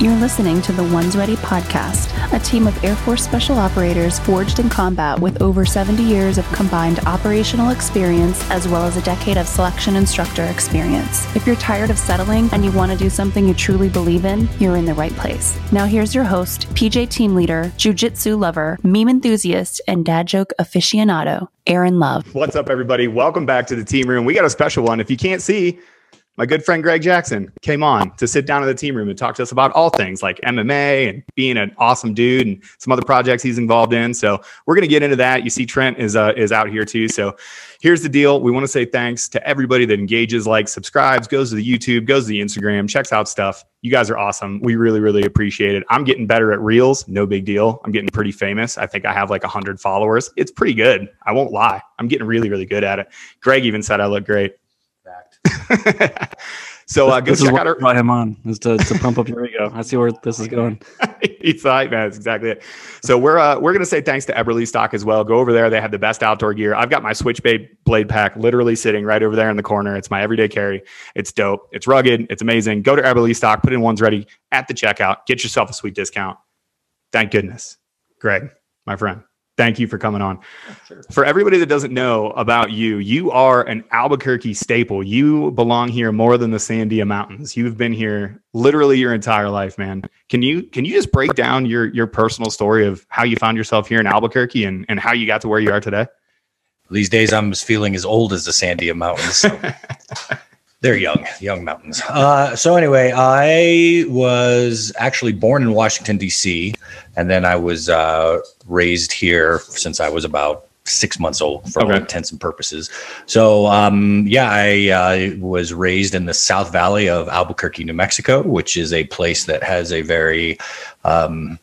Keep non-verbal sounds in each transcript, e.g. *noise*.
You're listening to the Ones Ready podcast, a team of Air Force special operators forged in combat with over 70 years of combined operational experience as well as a decade of selection instructor experience. If you're tired of settling and you want to do something you truly believe in, you're in the right place. Now here's your host, PJ team leader, jujitsu lover, meme enthusiast, and dad joke aficionado, Aaron Love. What's up, everybody? Welcome back to the team room. We got a special one. If you can't see, my good friend Greg Jackson came on to sit down in the team room and talk to us about all things like MMA and being an awesome dude and some other projects he's involved in. So we're going to get into that. You see, Trent is uh, is out here too. So here's the deal: we want to say thanks to everybody that engages, like, subscribes, goes to the YouTube, goes to the Instagram, checks out stuff. You guys are awesome. We really, really appreciate it. I'm getting better at reels. No big deal. I'm getting pretty famous. I think I have like 100 followers. It's pretty good. I won't lie. I'm getting really, really good at it. Greg even said I look great. *laughs* so uh, go this check is out our. brought him on is to, to pump up your ego. I see where this is going. *laughs* He's the hype man. That's exactly it. So we're uh, we're gonna say thanks to Eberlestock as well. Go over there. They have the best outdoor gear. I've got my Switchblade blade pack literally sitting right over there in the corner. It's my everyday carry. It's dope. It's rugged. It's amazing. Go to Eberlestock. Put in ones ready at the checkout. Get yourself a sweet discount. Thank goodness, Greg, my friend. Thank you for coming on. Sure. For everybody that doesn't know about you, you are an Albuquerque staple. You belong here more than the Sandia Mountains. You've been here literally your entire life, man. Can you can you just break down your your personal story of how you found yourself here in Albuquerque and, and how you got to where you are today? These days I'm feeling as old as the Sandia Mountains. So. *laughs* They're young, young mountains. Uh, so anyway, I was actually born in Washington D.C., and then I was uh, raised here since I was about six months old for okay. all intents and purposes. So um, yeah, I uh, was raised in the South Valley of Albuquerque, New Mexico, which is a place that has a very um,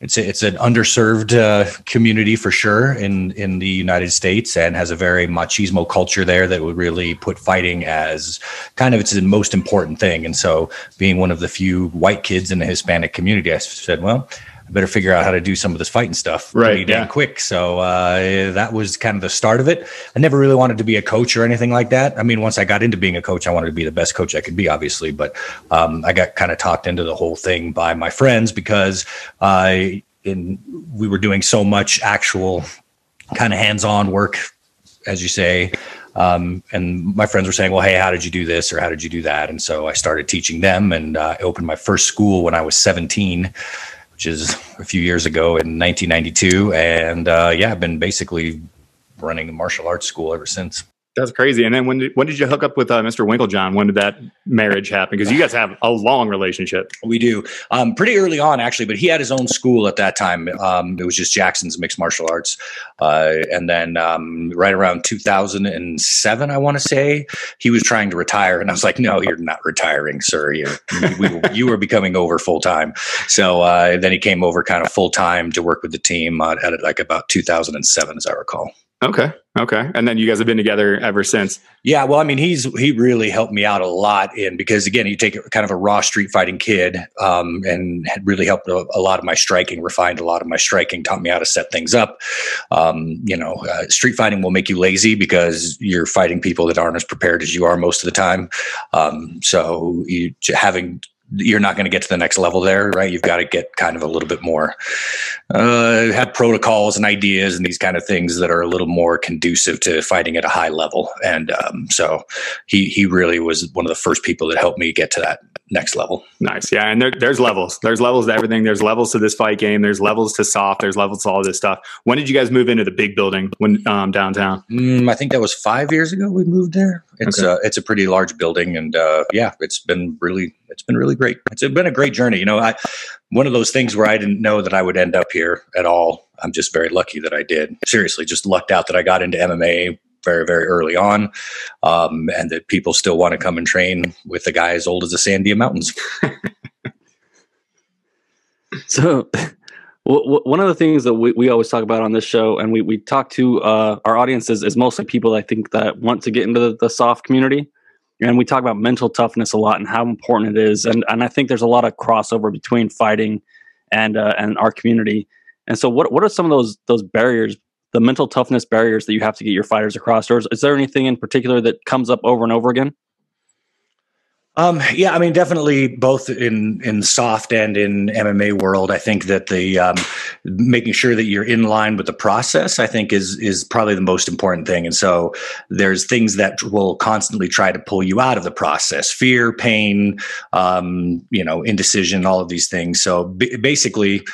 it's a, it's an underserved uh, community for sure in in the United States and has a very machismo culture there that would really put fighting as kind of its the most important thing. And so, being one of the few white kids in the Hispanic community, I said, well, I better figure out how to do some of this fighting stuff right pretty damn yeah. quick. So uh, that was kind of the start of it. I never really wanted to be a coach or anything like that. I mean, once I got into being a coach, I wanted to be the best coach I could be, obviously. But um, I got kind of talked into the whole thing by my friends because I in we were doing so much actual kind of hands-on work, as you say. Um, and my friends were saying, "Well, hey, how did you do this or how did you do that?" And so I started teaching them, and uh, I opened my first school when I was 17 which is *laughs* a few years ago in 1992. And uh, yeah, I've been basically running a martial arts school ever since. That's crazy. And then when did, when did you hook up with uh, Mr. Winkeljohn? When did that marriage happen? Because you guys have a long relationship. We do. Um, pretty early on, actually, but he had his own school at that time. Um, it was just Jackson's Mixed Martial Arts. Uh, and then um, right around 2007, I want to say, he was trying to retire. And I was like, no, you're not retiring, sir. You, we, you were becoming over full time. So uh, then he came over kind of full time to work with the team uh, at like about 2007, as I recall. Okay. Okay. And then you guys have been together ever since. Yeah. Well, I mean, he's he really helped me out a lot in because again, you take kind of a raw street fighting kid, um, and had really helped a, a, lot of my striking, refined a lot of my striking, taught me how to set things up. Um, you know, uh, street fighting will make you lazy because you're fighting people that aren't as prepared as you are most of the time. Um, so you having you're not going to get to the next level there, right? You've got to get kind of a little bit more, uh, have protocols and ideas and these kind of things that are a little more conducive to fighting at a high level. And um, so he he really was one of the first people that helped me get to that next level. Nice, yeah. And there, there's levels. There's levels to everything. There's levels to this fight game. There's levels to SOF. There's levels to all this stuff. When did you guys move into the big building when um, downtown? Mm, I think that was five years ago. We moved there. It's okay. uh, it's a pretty large building, and uh, yeah, it's been really it's been really great. It's been a great journey. You know, I one of those things where I didn't know that I would end up here at all. I'm just very lucky that I did. Seriously, just lucked out that I got into MMA very very early on, um, and that people still want to come and train with a guy as old as the Sandia Mountains. *laughs* so. one of the things that we, we always talk about on this show, and we, we talk to uh, our audiences, is mostly people I think that want to get into the, the SOF community and we talk about mental toughness a lot and how important it is. And and I think there's a lot of crossover between fighting and uh, and our community. And so what what are some of those those barriers the mental toughness barriers that you have to get your fighters across? Or is, is there anything in particular that comes up over and over again Um, yeah, I mean, definitely both in in SOF and in MMA world. I think that the um, making sure that you're in line with the process, I think, is is probably the most important thing. And so there's things that will constantly try to pull you out of the process: fear, pain, um, you know, indecision, all of these things. So b- basically,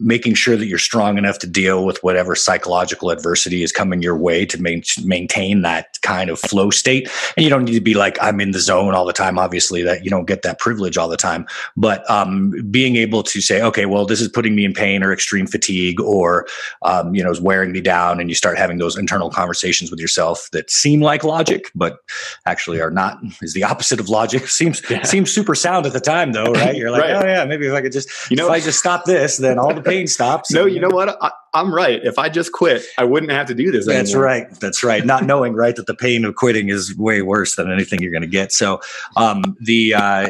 making sure that you're strong enough to deal with whatever psychological adversity is coming your way to main, maintain that kind of flow state. And you don't need to be like, I'm in the zone all the time. Obviously, that you don't get that privilege all the time. But um, being able to say, okay, well, this is putting me in pain or extreme fatigue or, um, you know, is wearing me down. And you start having those internal conversations with yourself that seem like logic, but actually are not, is the opposite of logic. *laughs* Seems, yeah. seems super sound at the time, though, right? You're like, right. oh, yeah, maybe if I could just, you know, if I just stop this, then all the pain stops. No, you know what? I, am right. If I just quit, I wouldn't have to do this. That's anymore. right. That's right. Not knowing, right, that the pain of quitting is way worse than anything you're going to get. So, um, the uh,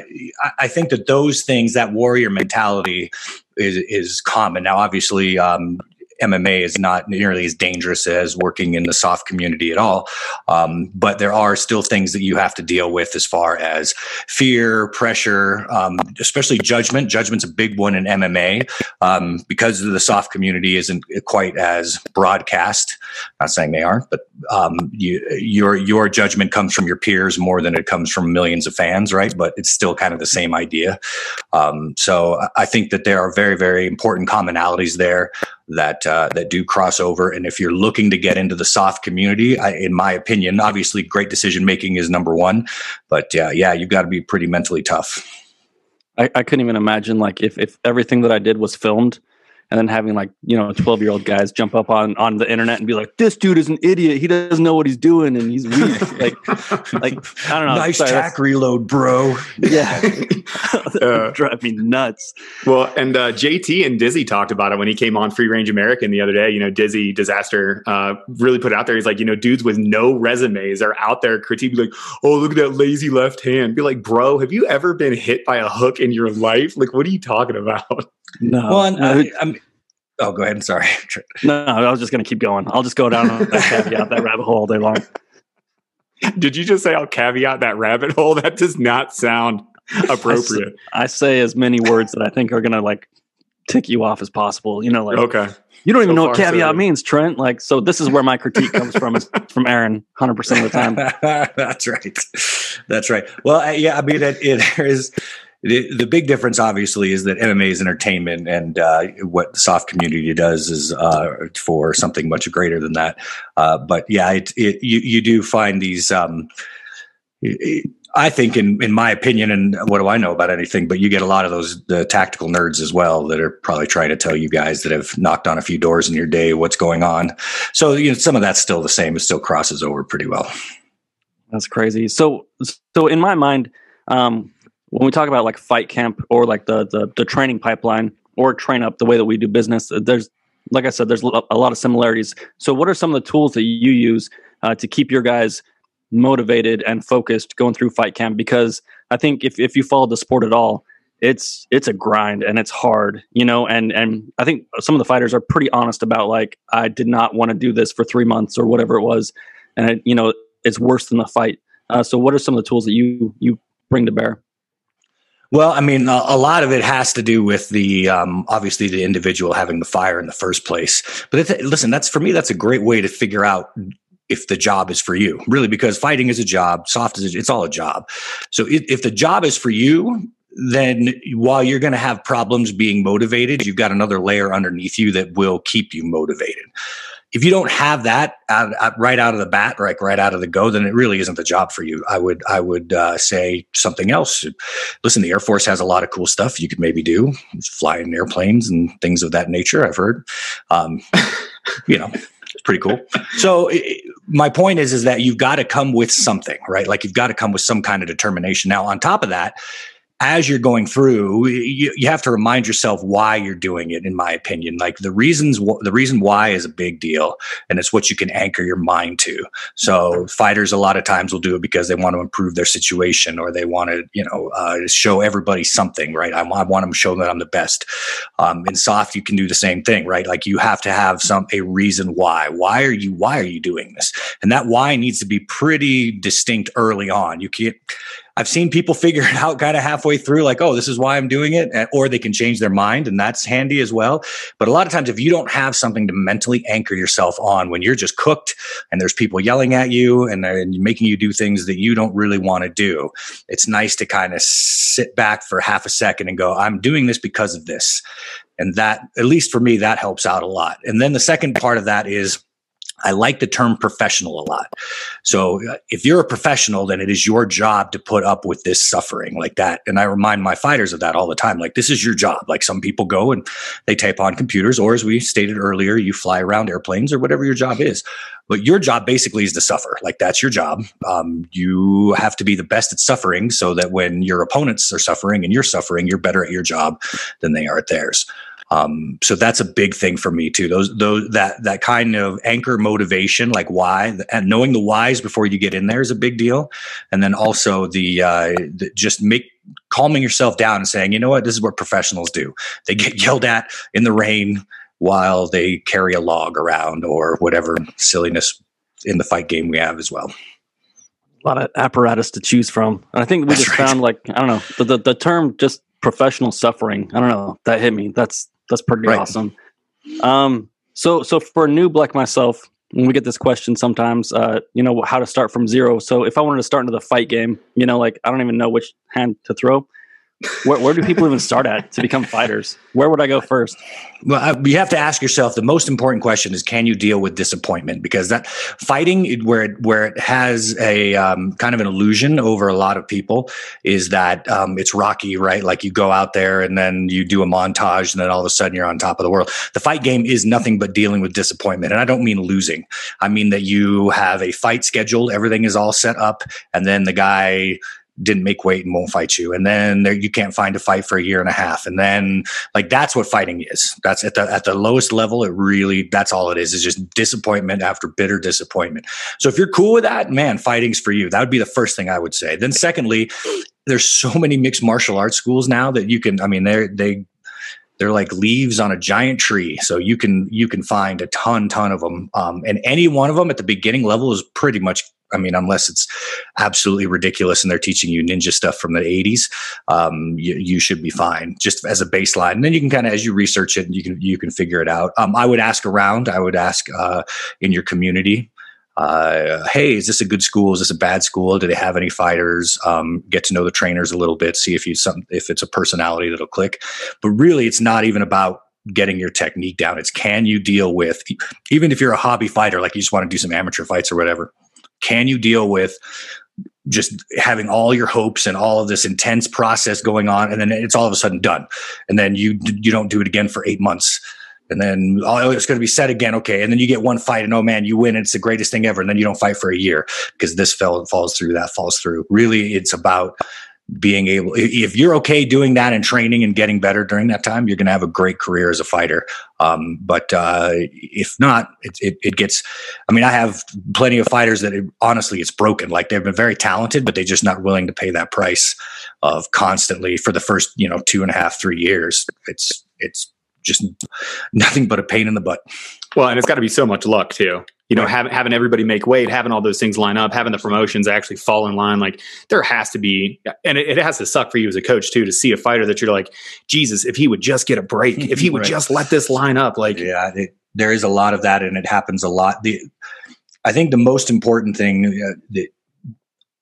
I think that those things, that warrior mentality, is is common. Now, obviously, um, MMA is not nearly as dangerous as working in the SOF community at all. Um, but there are still things that you have to deal with as far as fear, pressure, um, especially judgment. Judgment's a big one in MMA um, because the SOF community isn't quite as broadcast. Not saying they aren't, but um, you, your your judgment comes from your peers more than it comes from millions of fans, right? But it's still kind of the same idea. Um, so I think that there are very very important commonalities there that uh, that do cross over. And if you're looking to get into the SOF community, I, in my opinion, obviously great decision making is number one. But uh, yeah, you've got to be pretty mentally tough. I, I couldn't even imagine like if if everything that I did was filmed and then having like you know 12 year old guys jump up on on the internet and be like this dude is an idiot he doesn't know what he's doing and he's weak like like i don't know *laughs* nice Sorry, tack reload bro yeah *laughs* *laughs* uh, drive me nuts well and uh, jt and dizzy talked about it when he came on free range american the other day you know dizzy disaster uh, really put it out there he's like you know dudes with no resumes are out there critiquing like oh look at that lazy left hand be like bro have you ever been hit by a hook in your life like what are you talking about *laughs* no. Well, I, I'm, oh, go ahead. I'm Sorry. *laughs* no, I was just going to keep going. I'll just go down that caveat, that rabbit hole all day long. Did you just say I'll caveat that rabbit hole? That does not sound *laughs* appropriate. I, I say as many words that I think are going to like tick you off as possible. You know, like okay. You don't even know what caveat so means, Trent. Like, so this is where my critique comes from. Is *laughs* from Aaron, hundred percent of the time. *laughs* That's right. That's right. Well, yeah. I mean, it, it there is the, the big difference, obviously, is that MMA is entertainment, and uh, what the SOF community does is uh, for something much greater than that. Uh, but yeah, it, it, you you do find these. Um, I think, in in my opinion, and what do I know about anything? But you get a lot of those the tactical nerds as well that are probably trying to tell you guys that have knocked on a few doors in your day what's going on. So you know, some of that's still the same. It still crosses over pretty well. That's crazy. So, so in my mind, um, when we talk about like fight camp or like the, the the, training pipeline or train up the way that we do business there's like i said there's a lot of similarities so what are some of the tools that you use uh, to keep your guys motivated and focused going through fight camp because i think if, if you follow the sport at all it's it's a grind and it's hard you know and and i think some of the fighters are pretty honest about like i did not want to do this for three months or whatever it was and it, you know it's worse than the fight uh, so what are some of the tools that you you bring to bear well, I mean, a, lot of it has to do with the um, obviously the individual having the fire in the first place. But listen, that's for me. That's a great way to figure out if the job is for you, really, because fighting is a job, SOF is a, it's all a job. So if, if the job is for you, then while you're going to have problems being motivated, you've got another layer underneath you that will keep you motivated if you don't have that out, out, right out of the bat, like right out of the go, then it really isn't the job for you. I would I would uh, say something else. Listen, the Air Force has a lot of cool stuff you could maybe do, fly in airplanes and things of that nature. I've heard, um, *laughs* you know. It's pretty cool. So it, my point is, is that you've got to come with something, right? Like you've got to come with some kind of determination. Now, on top of that, as you're going through, you, you have to remind yourself why you're doing it. In my opinion, like the reasons, the reason why is a big deal, and it's what you can anchor your mind to. So fighters a lot of times will do it because they want to improve their situation or they want to, you know, uh, show everybody something, right? I, I want them to show that I'm the best. Um, in SOF, you can do the same thing, right? Like you have to have some a reason why. Why are you? Why are you doing this? And that why needs to be pretty distinct early on. You can't I've seen people figure it out kind of halfway through, like, oh, this is why I'm doing it, or they can change their mind, and that's handy as well. But a lot of times, if you don't have something to mentally anchor yourself on when you're just cooked and there's people yelling at you and, and making you do things that you don't really want to do, it's nice to kind of sit back for half a second and go, I'm doing this because of this. And that, at least for me, that helps out a lot. And then the second part of that is, I like the term professional a lot. So uh, if you're a professional, then it is your job to put up with this suffering like that. And I remind my fighters of that all the time. Like this is your job. Like some people go and they tape on computers, or as we stated earlier, you fly around airplanes or whatever your job is. But your job basically is to suffer. Like that's your job. Um, you have to be the best at suffering so that when your opponents are suffering and you're suffering, you're better at your job than they are at theirs. Um, so that's a big thing for me too. Those, those, that, that kind of anchor motivation, like why, and knowing the whys before you get in there is a big deal. And then also the, uh, the just make, calming yourself down and saying, you know what, this is what professionals do. They get *laughs* yelled at in the rain while they carry a log around or whatever silliness in the fight game we have as well a lot of apparatus to choose from. And I think we That's just right. found like I don't know the, the, the term just professional suffering. I don't know that hit me. That's that's pretty right. awesome. Um, so so for a noob like myself, when we get this question sometimes, uh, you know, how to start from zero. So if I wanted to start into the fight game, you know, like I don't even know which hand to throw where, where, do people even start at to become fighters? Where would I go first? Well, I, you have to ask yourself the most important question is can you deal with disappointment? Because that fighting where it, where it has a um, kind of an illusion over a lot of people is that um, it's rocky, right? Like you go out there and then you do a montage and then all of a sudden you're on top of the world. The fight game is nothing but dealing with disappointment. And I don't mean losing. I mean that you have a fight scheduled, everything is all set up, and then the guy didn't make weight and won't fight you. And then there, you can't find a fight for a year and a half. And then like that's what fighting is. That's at the at the lowest level. It really that's all it is. Is just disappointment after bitter disappointment. So if you're cool with that, man, fighting's for you. That would be the first thing I would say. Then secondly, there's so many mixed martial arts schools now that you can. I mean, they're they they're like leaves on a giant tree so you can you can find a ton ton of them um, and any one of them at the beginning level is pretty much I mean, unless it's absolutely ridiculous and they're teaching you ninja stuff from the 80s, um, you, you, should be fine just as a baseline. And then you can kind of, as you research it, you can you can figure it out. Um, I would ask around. I would ask uh, in your community. Uh, hey, is this a good school? Is this a bad school? Do they have any fighters? Um, get to know the trainers a little bit. See if you some if it's a personality that'll click. But really, it's not even about getting your technique down. It's can you deal with even if you're a hobby fighter, like you just want to do some amateur fights or whatever can you deal with just having all your hopes and all of this intense process going on and then it's all of a sudden done and then you you don't do it again for 8 months and then oh, it's going to be set again okay and then you get one fight and oh man you win it's the greatest thing ever and then you don't fight for a year because this fell falls through that falls through. Really it's about being able if you're okay doing that and training and getting better during that time you're going to have a great career as a fighter. Um, but uh, if not it, it, it, gets i mean i have plenty of fighters that it, honestly it's broken. Like they've been very talented but they're just not willing to pay that price of constantly for the first you know two and a half three years. It's it's just nothing but a pain in the butt. Well and it's got to be so much luck too you know, having having everybody make weight, having all those things line up, having the promotions actually fall in line. Like there has to be, and it, it, has to suck for you as a coach too to see a fighter that you're like, Jesus, if he would just get a break, if he *laughs* would right. just let this line up, like yeah, it, there is a lot of that, and it happens a lot. The I think the most important thing uh, that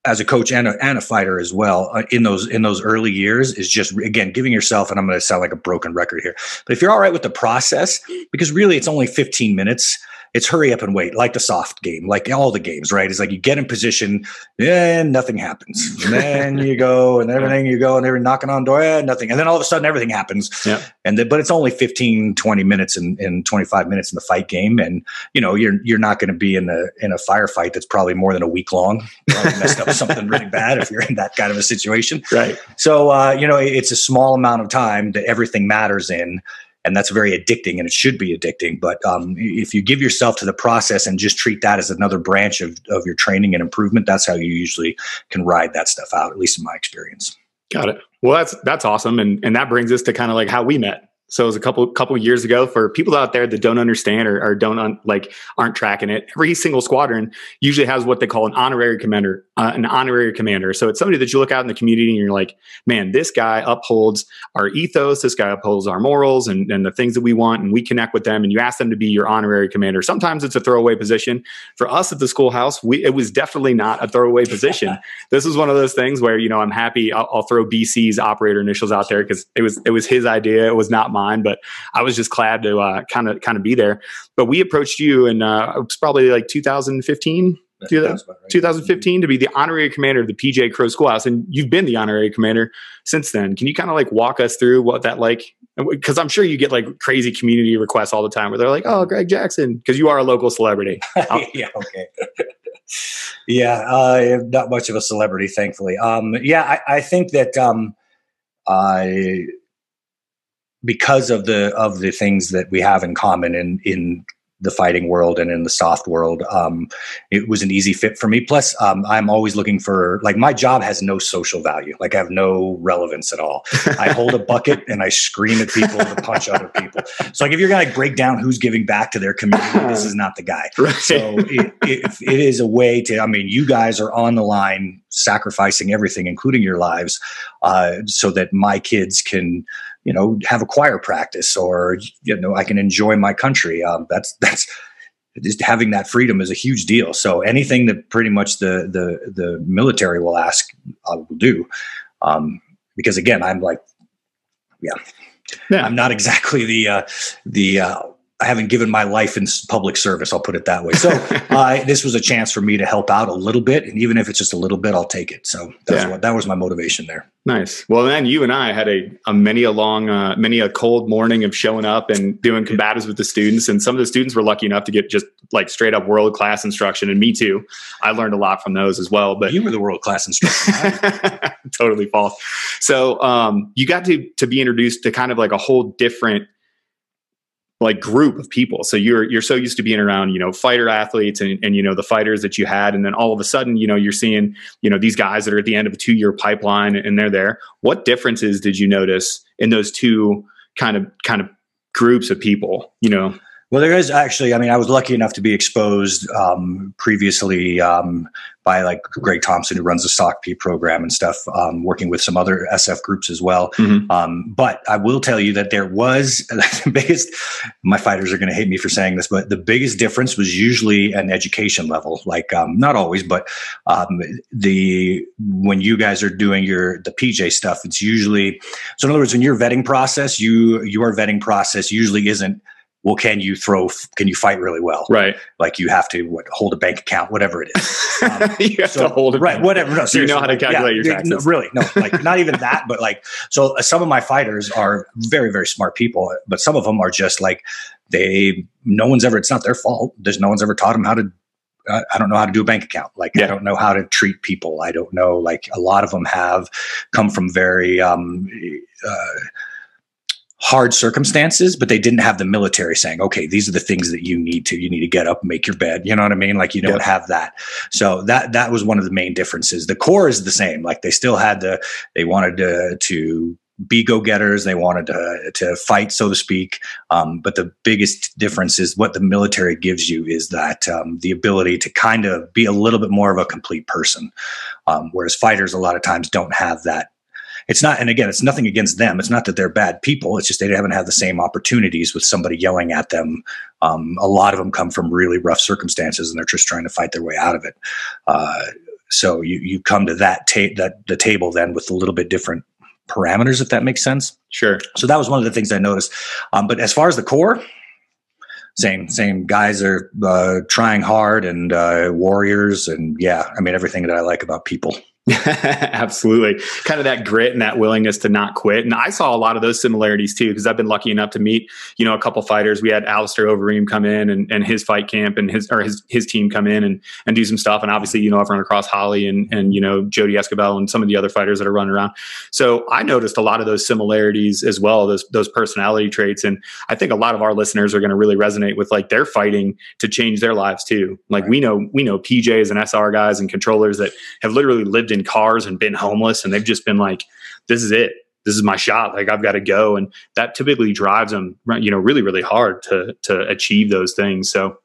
as a coach and a, and a fighter as well uh, in those in those early years is just again giving yourself and i'm going to sound like a broken record here but if you're all right with the process because really it's only 15 minutes it's hurry up and wait, like the SOF game, like all the games, right? It's like you get in position and nothing happens. And *laughs* then you go and everything you go and they're knocking on door, and nothing. And then all of a sudden everything happens. Yeah. And the, but it's only 15, 20 minutes and in, in 25 minutes in the fight game. And you know, you're you're not going to be in a in a firefight that's probably more than a week long. Probably messed up something really *laughs* bad if you're in that kind of a situation. Right. So uh, you know, it's a small amount of time that everything matters in and that's very addicting and it should be addicting but um, if you give yourself to the process and just treat that as another branch of, of your training and improvement that's how you usually can ride that stuff out at least in my experience. Got it. Well that's that's awesome and and that brings us to kind of like how we met So it was a couple couple years ago for people out there that don't understand or, or don't un, like aren't tracking it. Every single squadron usually has what they call an honorary commander, uh, an honorary commander. So it's somebody that you look out in the community and you're like, man, this guy upholds our ethos. This guy upholds our morals and, and the things that we want, and we connect with them. And you ask them to be your honorary commander. Sometimes it's a throwaway position. For us at the schoolhouse, we it was definitely not a throwaway position. *laughs* this was one of those things where you know I'm happy. I'll, I'll throw BC's operator initials out there because it was it was his idea. It was not mine, but I was just glad to kind of kind of be there. But we approached you, and uh, it was probably like 2015. 2015 to be the honorary commander of the PJ CRO Schoolhouse, and you've been the honorary commander since then. Can you kind of like walk us through what that like? Because I'm sure you get like crazy community requests all the time where they're like, "Oh, Greg Jackson," because you are a local celebrity. *laughs* yeah, okay. yeah, uh, not much of a celebrity, thankfully. Um, yeah, I, I think that um, I because of the of the things that we have in common in in the fighting world and in the SOF world um, it was an easy fit for me. Plus um, i'm always looking for like my job has no social value. Like i have no relevance at all. I hold a bucket and i scream at people to punch other people. So like if you're going to break down who's giving back to their community this is not the guy. *laughs* Right. so it, it, it is a way to i mean you guys are on the line sacrificing everything including your lives uh, so that my kids can you know have a choir practice or you know I can enjoy my country. Um, that's *laughs* that's just having that freedom is a huge deal. So anything that pretty much the the the military will ask, I will do. Um, because again, I'm like, yeah, yeah. I'm not exactly the uh, the uh, I haven't given my life in public service. I'll put it that way. So *laughs* uh, this was a chance for me to help out a little bit, and even if it's just a little bit, I'll take it. So that's yeah. what that was my motivation there. Nice. Well, then you and I had a, a many a long, uh, many a cold morning of showing up and doing combatives with the students, and some of the students were lucky enough to get just like straight up world class instruction, and me too. I learned a lot from those as well. But you were the world class instructor. *laughs* totally false. So um, you got to to be introduced to kind of like a whole different like group of people. So you're you're so used to being around, you know, fighter athletes and, and you know the fighters that you had, and then all of a sudden, you know, you're seeing, you know, these guys that are at the end of a two year pipeline and they're there. What differences did you notice in those two kind of kind of groups of people? You know, well, there is actually. I mean, I was lucky enough to be exposed um, previously um, by like Greg Thompson, who runs the SOCP program and stuff, um, working with some other SF groups as well. Mm-hmm. Um, but I will tell you that there was *laughs* the biggest. My fighters are going to hate me for saying this, but the biggest difference was usually an education level. Like um, not always, but um, the when you guys are doing your the PJ stuff, it's usually so. In other words, when your vetting process, you your vetting process usually isn't well, can you throw? Can you fight really well? Right. Like you have to what, hold a bank account, whatever it is. *laughs* Um, you have so, to hold it. Right. Whatever. No, you know how to calculate yeah, your taxes. No, really? No. Like *laughs* not even that. But like, so uh, some of my fighters are very, very smart people, but some of them are just like they. No one's ever. It's not their fault. There's no one's ever taught them how to I don't know how to do a bank account. Like yeah. I don't know how to treat people. I don't know. Like a lot of them have come from very um, uh, hard circumstances, but they didn't have the military saying, okay, these are the things that you need to, you need to get up, make your bed. You know what I mean? Like you don't have that. So that, that was one of the main differences. The core is the same. Like they still had the, they wanted to, to be go-getters. They wanted to, to fight, so to speak. Um, but the biggest difference is what the military gives you is that um, the ability to kind of be a little bit more of a complete person. Um, whereas fighters a lot of times don't have that it's not, and again, it's nothing against them. It's not that they're bad people. It's just they haven't had the same opportunities with somebody yelling at them. Um, a lot of them come from really rough circumstances, and they're just trying to fight their way out of it. Uh, so you you come to that ta- that the table then with a little bit different parameters, if that makes sense. Sure. So that was one of the things I noticed. Um, but as far as the core, same same guys are uh, trying hard and uh, warriors and yeah, I mean everything that I like about people. *laughs* Absolutely. Kind of that grit and that willingness to not quit. And I saw a lot of those similarities too, because I've been lucky enough to meet, you know, a couple fighters. We had Alistair Overeem come in and, and his fight camp and his or his his team come in and, and do some stuff. And obviously, you know, I've run across Holly and and you know, Jodie Esquibel and some of the other fighters that are running around. So I noticed a lot of those similarities as well, those those personality traits. And I think a lot of our listeners are going to really resonate with like they're fighting to change their lives too. Like right. we know we know PJs and SR guys and controllers that have literally lived in in cars and been homeless and they've just been like this is it this is my shot. Like I've got to go. And that typically drives them, you know, really, really hard to, to achieve those things. So,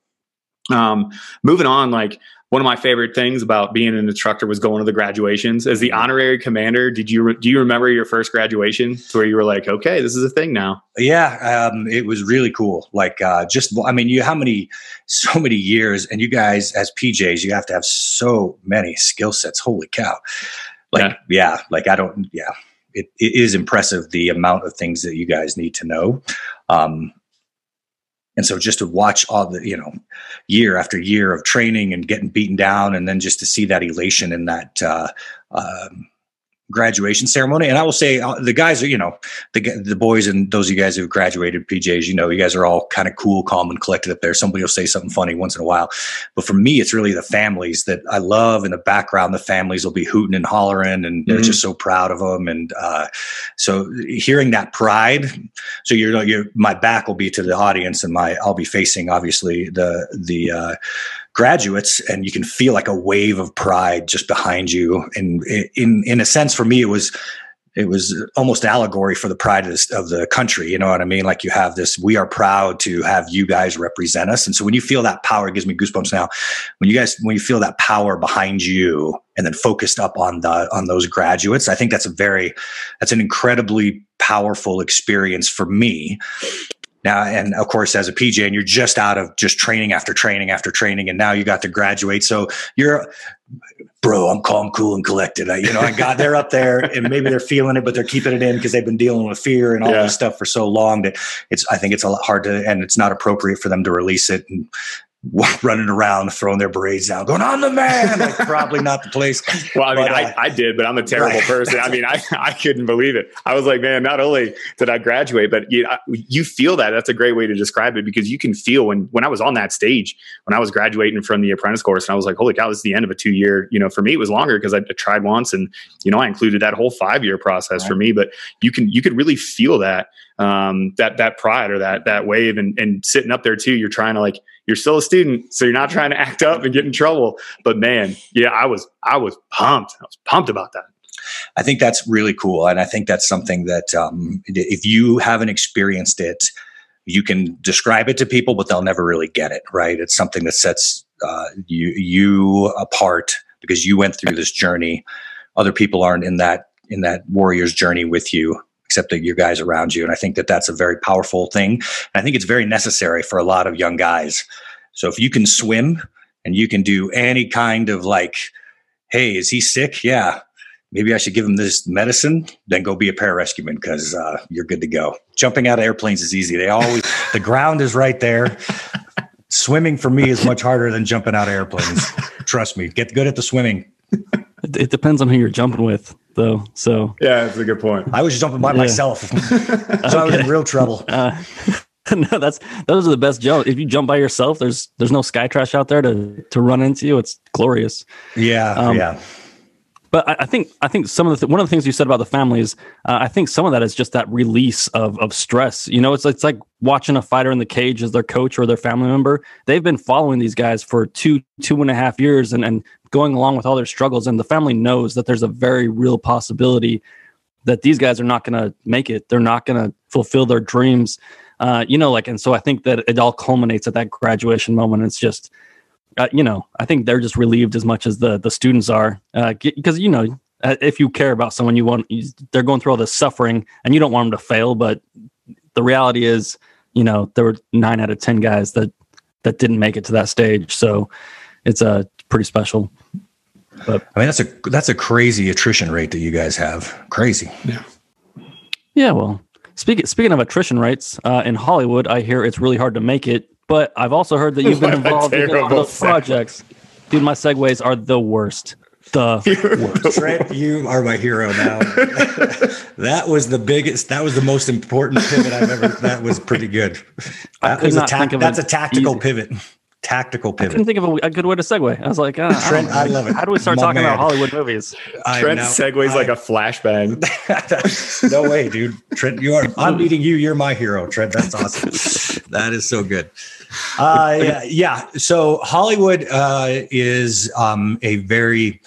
um, moving on, like one of my favorite things about being an instructor was going to the graduations. As the mm-hmm. honorary commander, did you do you remember your first graduation to where you were like, okay, this is a thing now? Yeah, um, it was really cool. Like, uh, just I mean, you how many so many years, and you guys as PJs, you have to have so many skill sets. Holy cow! Like, yeah, yeah like I don't, yeah. It, it is impressive the amount of things that you guys need to know. Um, and so just to watch all the, you know, year after year of training and getting beaten down, and then just to see that elation in that, uh, um, graduation ceremony. And I will say uh, the guys are, you know, the the boys and those of you guys who've graduated PJs, you know, you guys are all kind of cool, calm, and collected up there. Somebody will say something funny once in a while, but for me, it's really the families that I love. In the background, the families will be hooting and hollering, and they're mm-hmm. just so proud of them. And uh, so hearing that pride, so you're, you're my back will be to the audience, and my I'll be facing obviously the the. Uh, graduates and you can feel like a wave of pride just behind you. And in in a sense for me it was it was almost allegory for the pride of, this, of the country you know what i mean? Like you have this we are proud to have you guys represent us. And so when you feel that power it gives me goosebumps now. When you guys when you feel that power behind you and then focused up on the on those graduates i think that's a very that's an incredibly powerful experience for me now, and of course, as a PJ, and you're just out of just training after training after training, and now you got to graduate. So you're, bro, I'm calm, cool, and collected. I, you know, I got they're up there, and maybe they're feeling it, but they're keeping it in because they've been dealing with fear and all yeah. this stuff for so long that it's. I think it's a lot hard to, and it's not appropriate for them to release it and *laughs* running around throwing their braids down going on the man like probably not the place *laughs* well i mean but, uh, I, I did but i'm a terrible right. person i mean I, *laughs* I couldn't believe it i was like man not only did i graduate but you, you feel that that's a great way to describe it because you can feel when when i was on that stage when i was graduating from the apprentice course and i was like holy cow this is the end of a two year you know for me it was longer because i tried once and you know i included that whole five year process right. for me but you can you could really feel that um, that that pride or that that wave and and sitting up there too you're trying to like you're still a student so you're not trying to act up and get in trouble. But man yeah i was i was pumped. I was pumped about that. I think that's really cool and i think that's something that um, if you haven't experienced it you can describe it to people but they'll never really get it right? It's something that sets uh, you you apart because you went through this journey. Other people aren't in that in that warrior's journey with you except that your guys around you. And I think that that's a very powerful thing. And I think it's very necessary for a lot of young guys. So if you can swim and you can do any kind of like, hey, is he sick? Yeah. Maybe I should give him this medicine, then go be a pararescueman because uh, you're good to go. Jumping out of airplanes is easy. They always, *laughs* the ground is right there. Swimming for me is much harder than jumping out of airplanes. Trust me, get good at the swimming. It depends on who you're jumping with though. So yeah, that's a good point. I was jumping by yeah. myself, *laughs* so okay. I was in real trouble. Uh, *laughs* no, that's those are the best jumps. If you jump by yourself, there's there's no sky trash out there to to run into you. It's glorious. Yeah, um, yeah. But I, I, think I think some of the th- one of the things you said about the families, uh, I think some of that is just that release of of stress. You know, it's it's like watching a fighter in the cage as their coach or their family member. They've been following these guys for two two and a half years and and going along with all their struggles, and the family knows that there's a very real possibility that these guys are not going to make it. They're not going to fulfill their dreams. Uh, you know, like, and so I think that it all culminates at that graduation moment. It's just uh, you know, I think they're just relieved as much as the the students are, because uh, you know, uh, if you care about someone, you want you, they're going through all this suffering, and you don't want them to fail. But the reality is, you know, there were nine out of ten guys that that didn't make it to that stage, so it's a uh, pretty special. But I mean, that's a that's a crazy attrition rate that you guys have. Crazy. Yeah. Yeah. Well, speaking speaking of attrition rates uh, in Hollywood, I hear it's really hard to make it but I've also heard that you've been *laughs* involved in all those projects. Dude, my segues are the *laughs* worst. The worst. Trent, you are my hero now. *laughs* that was the biggest. That was the most important pivot I've ever. That was pretty good. That was a ta- that's a tactical easy. pivot tactical pivot. I couldn't think of a, a, good way to segue. I was like, uh, Trent, I, I, love it. How do we start My talking man. about Hollywood movies? I Trent know, segues I, like a flashbang. *laughs* no way, dude. Trent, you are. I'm meeting you. You're my hero, Trent. That's awesome. that is so good. Uh, yeah, yeah. So Hollywood uh, is um, a very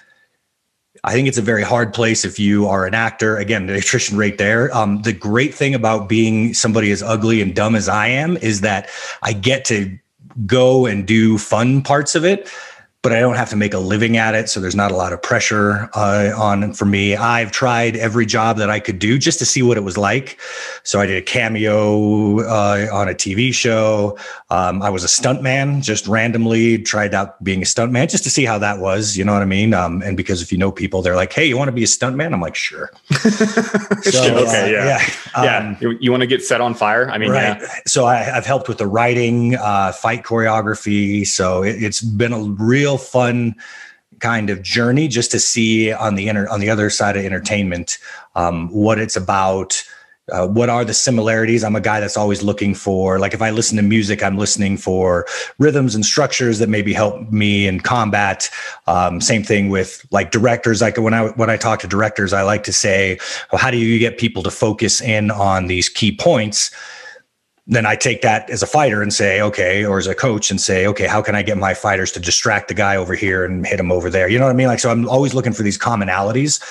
I think it's a very hard place if you are an actor. Again, the attrition rate there. Um, the great thing about being somebody as ugly and dumb as I am is that I get to go and do fun parts of it but I don't have to make a living at it. So there's not a lot of pressure uh, on for me. I've tried every job that I could do just to see what it was like. So I did a cameo uh, on a TV show. Um, I was a stuntman, just randomly tried out being a stuntman just to see how that was. You know what I mean? Um, and because if you know people, they're like, "Hey, you want to be a stuntman?" I'm like, "Sure." *laughs* so, okay, uh, yeah, yeah. yeah. Um, you, you want to get set on fire? I mean, right. Yeah. So I, have helped with the writing, uh, fight choreography. So it, it's been a real fun kind of journey just to see on the inner on the other side of entertainment um, what it's about uh, what are the similarities. I'm a guy that's always looking for like if i listen to music i'm listening for rhythms and structures that maybe help me in combat. Um, same thing with like directors. Like when i when i talk to directors i like to say well, how do you get people to focus in on these key points then I take that as a fighter and say, okay, or as a coach and say, okay, how can I get my fighters to distract the guy over here and hit him over there? You know what I mean? Like, so I'm always looking for these commonalities,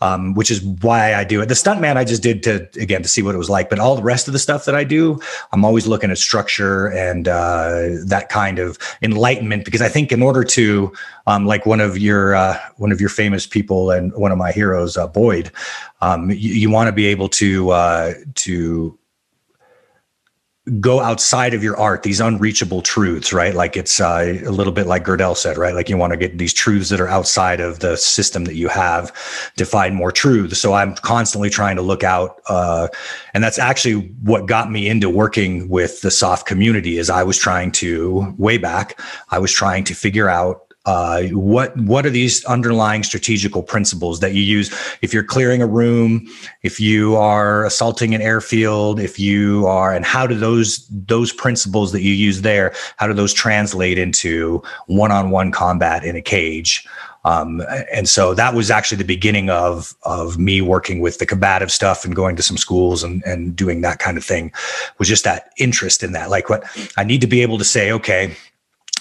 um, which is why I do it. The stuntman I just did to, again, to see what it was like, but all the rest of the stuff that I do, I'm always looking at structure and uh, that kind of enlightenment, because I think in order to, um, like one of your, uh, one of your famous people and one of my heroes, uh, Boyd, um, you, you want to be able to, uh, to, go outside of your art, these unreachable truths, right? Like it's uh, a little bit like Gödel said, right? Like you want to get these truths that are outside of the system that you have to find more truths. So I'm constantly trying to look out. Uh, and that's actually what got me into working with the SOF community is I was trying to way back, I was trying to figure out uh, what what are these underlying strategical principles that you use if you're clearing a room, if you are assaulting an airfield, if you are, and how do those those principles that you use there, how do those translate into one-on-one combat in a cage? Um, and so that was actually the beginning of of me working with the combative stuff and going to some schools and and doing that kind of thing. Was just that interest in that, like what I need to be able to say, okay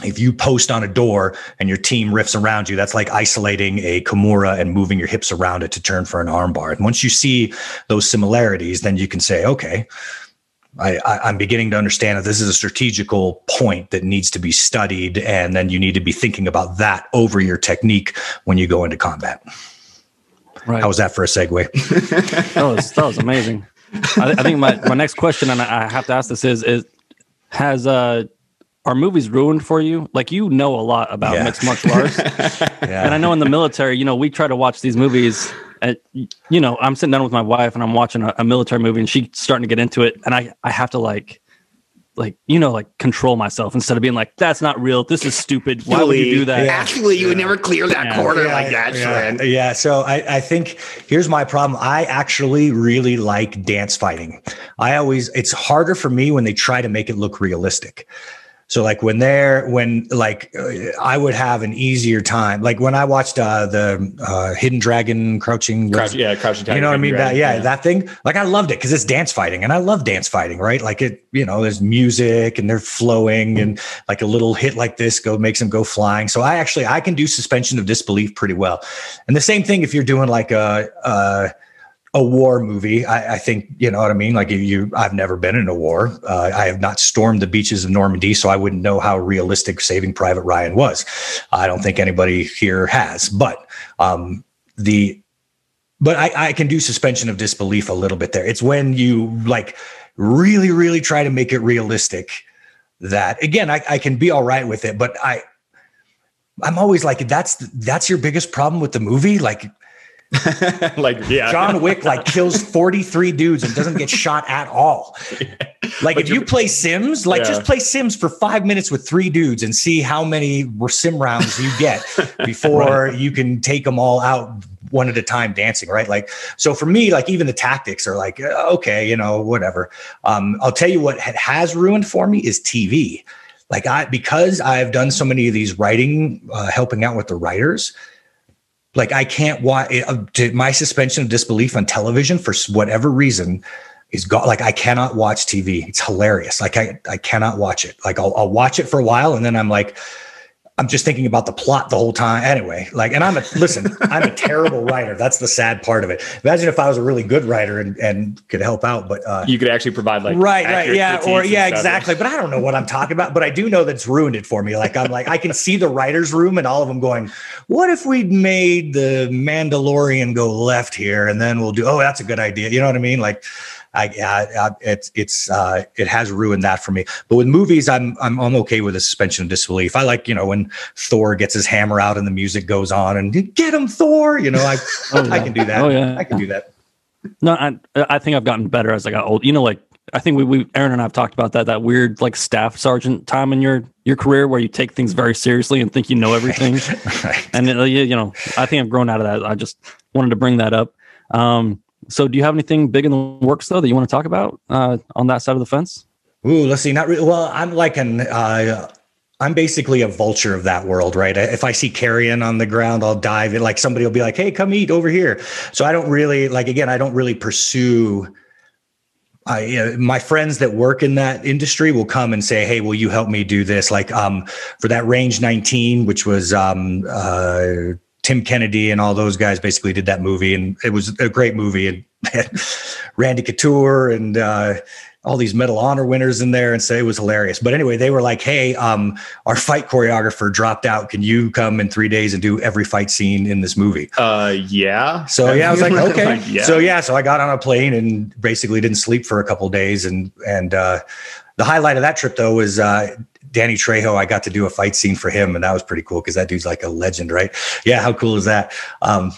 if you post on a door and your team riffs around you, that's like isolating a Kimura and moving your hips around it to turn for an armbar. And once you see those similarities, then you can say, okay, I, I, am beginning to understand that this is a strategical point that needs to be studied. And then you need to be thinking about that over your technique when you go into combat. Right. How was that for a segue? *laughs* that, was, that was amazing. I, I, think my, my next question, and I have to ask this is, is has, uh, are movies ruined for you? Like you know a lot about yeah. mixed martial arts, *laughs* yeah. and I know in the military, you know, we try to watch these movies. And you know, I'm sitting down with my wife and I'm watching a, a military movie, and she's starting to get into it, and I I have to like like you know like control myself instead of being like that's not real this is stupid why would you do that yeah. actually you would never clear that yeah. corner yeah, like that yeah. yeah so I, I think here's my problem i actually really like dance fighting i always it's harder for me when they try to make it look realistic so like when they're when like uh, I would have an easier time. Like when I watched uh, the uh, Hidden Dragon Crouching, Crouch, yeah, Crouching Tiger. You know what I mean? That, yeah, yeah, that thing. Like I loved it because it's dance fighting, and I love dance fighting. Right? Like it, you know, there's music and they're flowing, and like a little hit like this go makes them go flying. So I actually I can do suspension of disbelief pretty well. And the same thing if you're doing like a. a a war movie. I, I, think you know what I mean. Like you, I've never been in a war. Uh, I have not stormed the beaches of Normandy, so I wouldn't know how realistic Saving Private Ryan was. I don't think anybody here has, but um, the but I, I can do suspension of disbelief a little bit there. It's when you like really, really try to make it realistic that again, I, I can be all right with it, but I I'm always like, that's that's your biggest problem with the movie. Like *laughs* like yeah. John wick like kills 43 dudes and doesn't get shot at all. Like but if you play sims like yeah. just play sims for five minutes with three dudes and see how many sim rounds you get *laughs* before right. you can take them all out one at a time dancing right? Like so for me like even the tactics are like uh, okay you know whatever. Um, i'll tell you what has ruined for me is tv like i because i've done so many of these writing uh, helping out with the writers like I can't watch uh, my suspension of disbelief on television for whatever reason is gone. Like I cannot watch TV. It's hilarious. Like I, I cannot watch it. Like I'll, I'll watch it for a while and then I'm like, I'm just thinking about the plot the whole time. Anyway, like, and I'm a listen, I'm a terrible writer. That's the sad part of it. Imagine if I was a really good writer and, and could help out, but uh, you could actually provide like right, right, yeah, or yeah, exactly. But I don't know what I'm talking about. But I do know that it's ruined it for me. Like I'm like I can see the writers' room and all of them going, "What if we'd made the Mandalorian go left here, and then we'll do? Oh, that's a good idea. You know what I mean? Like." I, I, I it's it's uh, it has ruined that for me. But with movies, I'm I'm I'm okay with a suspension of disbelief. I like you know when Thor gets his hammer out and the music goes on and get him Thor. You know I *laughs* Oh, I can do that. Oh, yeah. I can do that. No, I I think I've gotten better as I got old. You know, like I think we, we Aaron and I have talked about that that weird like staff sergeant time in your your career where you take things very seriously and think you know everything. *laughs* right. and uh, you, you know, I think I've grown out of that. I just wanted to bring that up. Um, so, do you have anything big in the works though that you want to talk about uh, on that side of the fence? Ooh, let's see. Not really. Well, I'm like an. Uh, I'm basically a vulture of that world, right? If I see carrion on the ground, I'll dive in. Like somebody will be like, "Hey, come eat over here." So I don't really like. Again, I don't really pursue. I, you know, my friends that work in that industry will come and say, "Hey, will you help me do this?" Like um, for that Range 15, which was um, uh, Tim Kennedy and all those guys basically did that movie, and it was a great movie. And *laughs* Randy Couture and uh, all these Medal of Honor winners in there, and say it was hilarious. But anyway, they were like, "Hey, um, our fight choreographer dropped out. Can you come in three days and do every fight scene in this movie?" Uh, yeah. So yeah, I was like, *laughs* okay. Like, yeah. So yeah, so I got on a plane and basically didn't sleep for a couple days. And and uh, the highlight of that trip though was uh, Danny Trejo. I got to do a fight scene for him, and that was pretty cool because that dude's like a legend, right? Yeah, how cool is that? Um,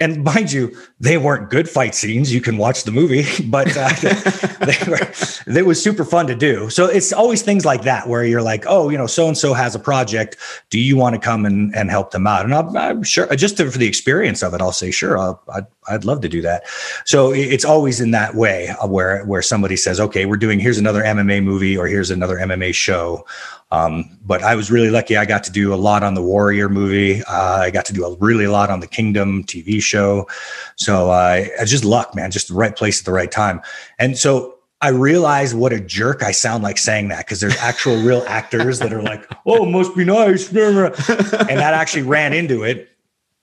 and mind you, they weren't good fight scenes. You can watch the movie, *laughs* but uh, *laughs* they were. It was super fun to do. So it's always things like that where you're like, oh, you know, so and so has a project. Do you want to come and, and help them out? And I'm, I'm sure, just to, for the experience of it, I'll say, sure, I'll, I'd, I'd love to do that. So it's always in that way where where somebody says, okay, we're doing here's another MMA movie or here's another MMA show. Um, but I was really lucky. I got to do a lot on the Warrior movie. Uh, I got to do a really lot on the Kingdom TV show. So uh, I just luck, man. Just the right place at the right time. And so I realized what a jerk I sound like saying that because there's actual real *laughs* actors that are like, "Oh, must be nice," *laughs* and that actually ran into it.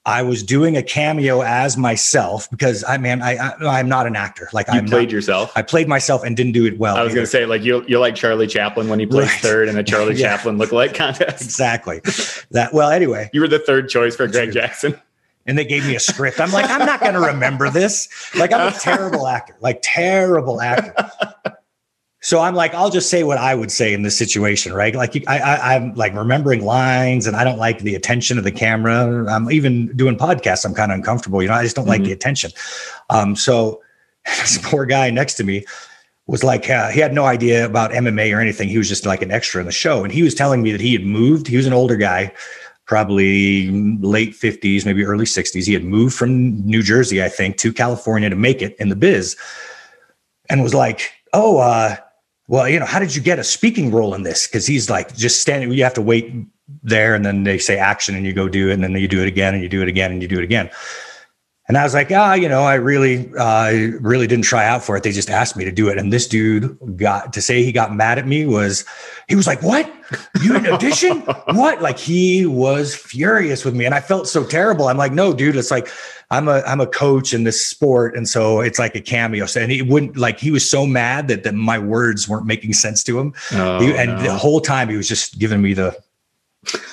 I was doing a cameo as myself because I man, I, I I'm not an actor. Like I'm played not, yourself. I played myself and didn't do it well. I was either. to say, like you, you're like Charlie Chaplin when he placed Right. third in a Charlie *laughs* Yeah. Chaplin lookalike contest. exactly that. Well, anyway, You were the third choice for Greg Jackson. And they gave me a script. I'm like, I'm not going to remember this. Like, I'm a terrible actor, like terrible actor. So I'm like, I'll just say what I would say in this situation, right? Like, I, I, I'm like remembering lines, and I don't like the attention of the camera. I'm even doing podcasts. I'm kind of uncomfortable, you know. I just don't like Mhm. the attention. Um, so *laughs* this poor guy next to me was like, uh, he had no idea about MMA or anything. He was just like an extra in the show, and he was telling me that he had moved. He was an older guy, probably late 50s, maybe early 60s. He had moved from New Jersey, I think, to California to make it in the biz, and was like, "Oh, uh, well, you know, how did you get a speaking role in this?" Because he's like just standing. You have to wait there, and then they say action, and you go do it, and then you do it again, and you do it again, and you do it again. And I was like, ah, you know, I really, uh, really didn't try out for it. They just asked me to do it. And this dude got to say he got mad at me was, he was like, what? You didn't audition? *laughs* what? Like he was furious with me. And I felt so terrible. I'm like, no, dude, it's like, I'm a, I'm a coach in this sport. And so it's like a cameo. So, and he wouldn't like, he was so mad that, that my words weren't making sense to him. Oh, He- and no. the whole time he was just giving me the,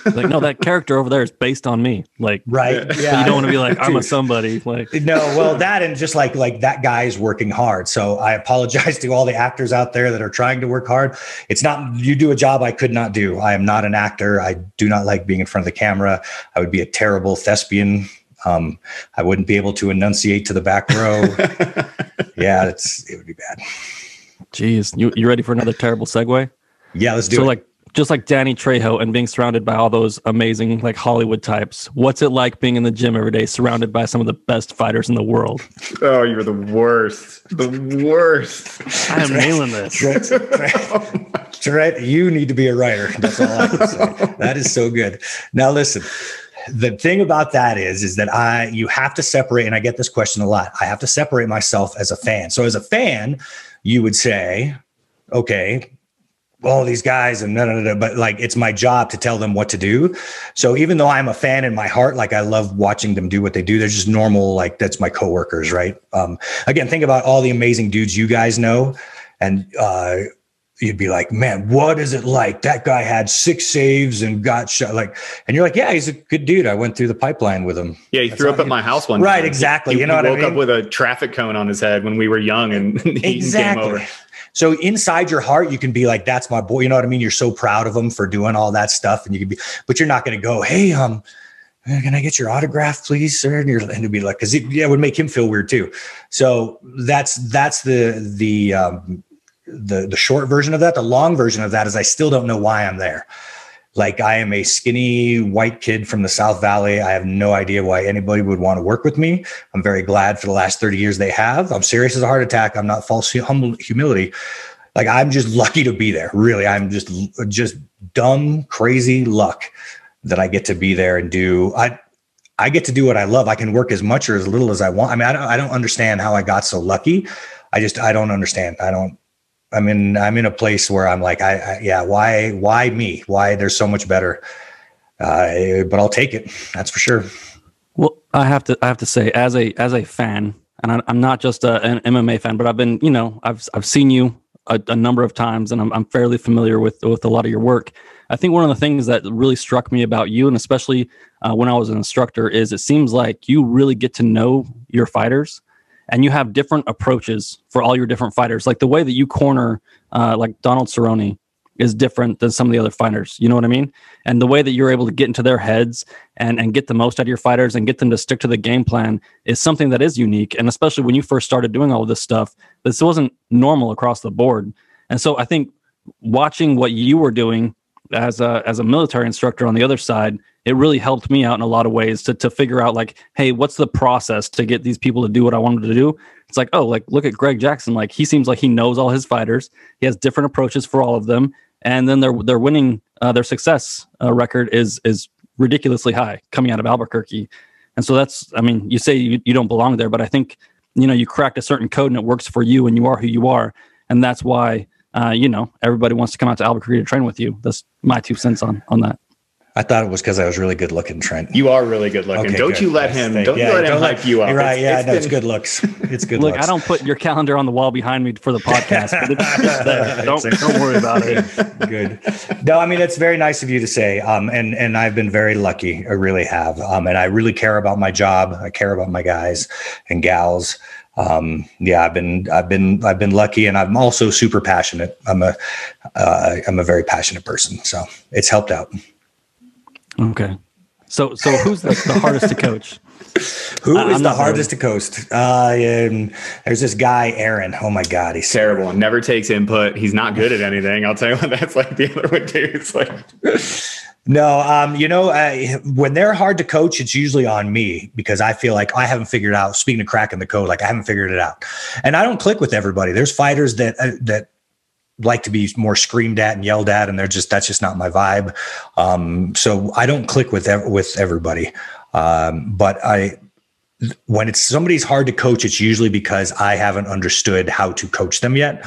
Like, no, that character over there is based on me. Like, right. Yeah. You don't want to be like, I'm a *laughs* somebody. Like, No, well, that and just like like that guy is working hard. So I apologize *laughs* to all the actors out there that are trying to work hard. It's not you do a job I could not do. I am not an actor. I do not like being in front of the camera. I would be a terrible thespian. Um, I wouldn't be able to enunciate to the back row. *laughs* yeah, it's it would be bad. jeez you you ready for another terrible segue? Yeah, let's do so it. like just like Danny Trejo and being surrounded by all those amazing like Hollywood types, what's it like being in the gym every day surrounded by some of the best fighters in the world? oh, you're the worst. The worst. I am nailing this. Trent, Trent, *laughs* Trent, you need to be a writer. That's all I can say. that is so good. Now listen, the thing about that is, is that I you have to separate, and I get this question a lot. I have to separate myself as a fan. So as a fan, you would say, okay, all these guys and no, no, no, but like it's my job to tell them what to do. So even though I'm a fan in my heart, like I love watching them do what they do, they're just normal. Like that's my coworkers, right? Um, again, think about all the amazing dudes you guys know, and uh, you'd be like, man, what is it like? That guy had six saves and got shot. Like, and you're like, yeah, he's a good dude. I went through the pipeline with him. Yeah, he That's threw up at my house one Right, time. exactly. He, You know he what I woke up with a traffic cone on his head when we were young, and *laughs* he came over. So inside your heart, you can be like, "That's my boy." You know what I mean? You're so proud of him for doing all that stuff, and you can be, but you're not going to go, "Hey, um, can I get your autograph, please, sir?" And, you're, and it'd be like, because it, yeah, it would make him feel weird too. So that's that's the the um, the the short version of that. The long version of that is I still don't know why I'm there. Like I am a skinny white kid from the South Valley. I have no idea why anybody would want to work with me. I'm very glad for the last 30 years they have. I'm serious as a heart attack. I'm not false humble humility. Like I'm just lucky to be there. Really, I'm just just dumb, crazy luck that I get to be there and do. I I get to do what I love. I can work as much or as little as I want. I mean, I don't I don't understand how I got so lucky. I just I don't understand. I don't. I'm in I'm in a place where I'm like I, I yeah why why me why there's so much better. Uh, but I'll take it. That's for sure. Well, I have to I have to say as a as a fan, and I, I'm not just a, an MMA fan, but I've been you know I've I've seen you a, a number of times, and I'm I'm fairly familiar with with a lot of your work. I think one of the things that really struck me about you, and especially uh, when I was an instructor, is it seems like you really get to know your fighters, and you have different approaches for all your different fighters. Like the way that you corner, uh, like Donald Cerrone, is different than some of the other fighters. You know what I mean? And the way that you're able to get into their heads and and get the most out of your fighters and get them to stick to the game plan is something that is unique. And especially when you first started doing all this stuff, this wasn't normal across the board. And so I think watching what you were doing as a as a military instructor on the other side, it really helped me out in a lot of ways to to figure out like, hey, what's the process to get these people to do what I wanted to do? It's like, oh, like look at Greg Jackson. Like he seems like he knows all his fighters. He has different approaches for all of them, and then their their winning uh, their success uh, record is is ridiculously high coming out of Albuquerque. And so that's, I mean, you say you, you don't belong there, but I think you know you cracked a certain code and it works for you, and you are who you are, and that's why uh, you know everybody wants to come out to Albuquerque to train with you. That's my two cents on on that. I thought it was because I was really good looking, Trent. You are really good looking. Okay, don't good. you let him? thank- Don't yeah, you let him don't hype you up. Right. It's- yeah, it's no, it's been- good looks. It's good *laughs* Look, looks. I don't put your calendar on the wall behind me for the *laughs* podcast, but it's just there. Don't, don't worry about it. *laughs* good. No, I mean it's very nice of you to say, um, and and I've been very lucky. I really have, um, and I really care about my job. I care about my guys and gals. Um, yeah, I've been I've been I've been lucky, and I'm also super passionate. I'm a uh, I'm a very passionate person, so it's helped out. Okay. So so who's the, the hardest to coach? *laughs* Who I- is the hardest to coast? Uh, um, there's this guy, Aaron. Oh my God, he's terrible. Never takes input. He's not good at anything. I'll tell you what that's like. The other one too. It's like No, um, you know, uh, when they're hard to coach, it's usually on me because I feel like I haven't figured out. Speaking of cracking the code, like I haven't figured it out, and I don't click with everybody. There's fighters that uh, that like to be more screamed at and yelled at, and they're just that's just not my vibe. Um, so I don't click with ev- with everybody. Um, but I when it's somebody's hard to coach, it's usually because I haven't understood how to coach them yet,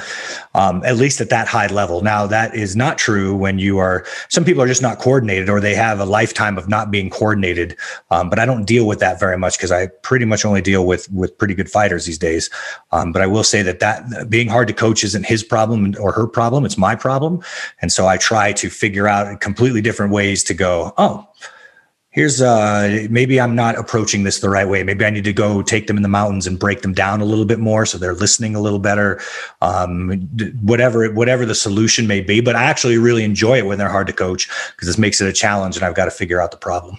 um, at least at that high level. Now, that is not true when you are, some people are just not coordinated or they have a lifetime of not being coordinated. Um, but I don't deal with that very much because I pretty much only deal with, with pretty good fighters these days. Um, but I will say that that being hard to coach isn't his problem or her problem. It's my problem. And so I try to figure out completely different ways to go, oh, here's uh maybe i'm not approaching this the right way. Maybe i need to go take them in the mountains and break them down a little bit more so they're listening a little better. Um whatever whatever the solution may be but i actually really enjoy it when they're hard to coach because this makes it a challenge and i've got to figure out the problem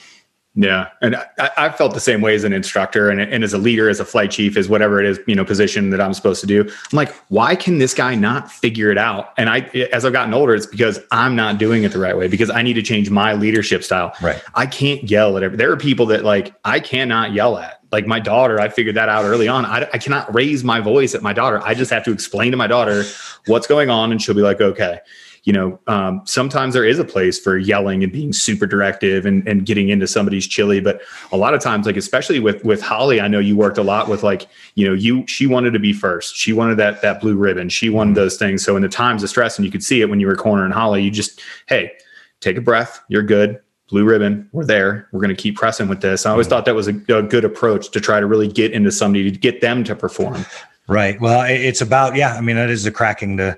Yeah, and I, I felt the same way as an instructor and, and as a leader, as a flight chief, as whatever it is, you know, position that I'm supposed to do. I'm like, why can this guy not figure it out? And I, as I've gotten older, it's because I'm not doing it the right way because I need to change my leadership style. Right. I can't yell at every. There are people that like I cannot yell at. Like my daughter, I figured that out early on. I, I cannot raise my voice at my daughter. I just have to explain to my daughter what's going on, and she'll be like, okay. You know, um, sometimes there is a place for yelling and being super directive and, and getting into somebody's chili. But a lot of times, like especially with with Holly, I know you worked a lot with like, you know, you she wanted to be first. She wanted that that blue ribbon. She wanted those things. So in the times of stress, and you could see it when you were cornering Holly, you just, hey, take a breath. You're good. Blue ribbon. We're there. We're going to keep pressing with this. I always thought that was a, a good approach to try to really get into somebody to get them to perform. Right. Well, it's about yeah. I mean, that is the cracking the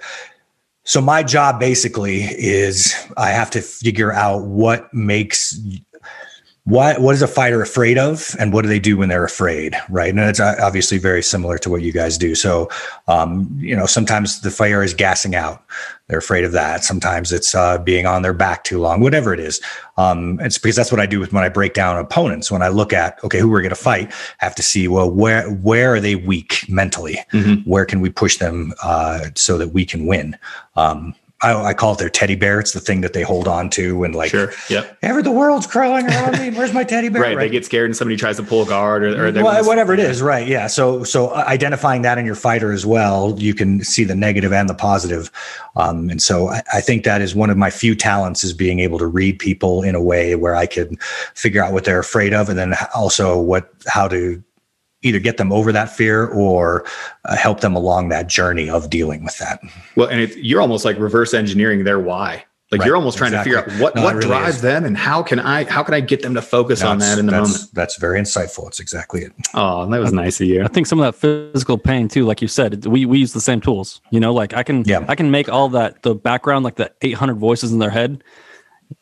so my job basically is I have to figure out what makes what what is a fighter afraid of and what do they do when they're afraid right? And it's obviously very similar to what you guys do. So um, you know sometimes the fighter is gassing out. They're afraid of that. Sometimes it's uh, being on their back too long whatever it is. Um, it's because that's what i do with when i break down opponents. When i look at okay who we're going to fight I have to see well where where are they weak mentally? Mm-hmm. where can we push them uh, so that we can win? Um, I, I, call it their teddy bear. It's the thing that they hold on to and like, sure, yep. Ever the world's crawling around me. Where's my teddy bear? right, right, They get scared and somebody tries to pull a guard or, or well, whatever it is. Right. Yeah. So, so uh, identifying that in your fighter as well, you can see the negative and the positive. Um, and so I, I, think that is one of my few talents is being able to read people in a way where I can figure out what they're afraid of and then also what, how to either get them over that fear or uh, help them along that journey of dealing with that. Well, and it, you're almost like reverse engineering their why. Like right, you're almost trying exactly. to figure out what no, what really drives is. them and how can I how can I get them to focus no, on that in the that's, moment. That's very insightful. It's exactly it. Oh, that was I, nice of you. I think some of that physical pain too, like you said, we, we use the same tools. You know, like I can yeah. I can make all that the background like the 800 voices in their head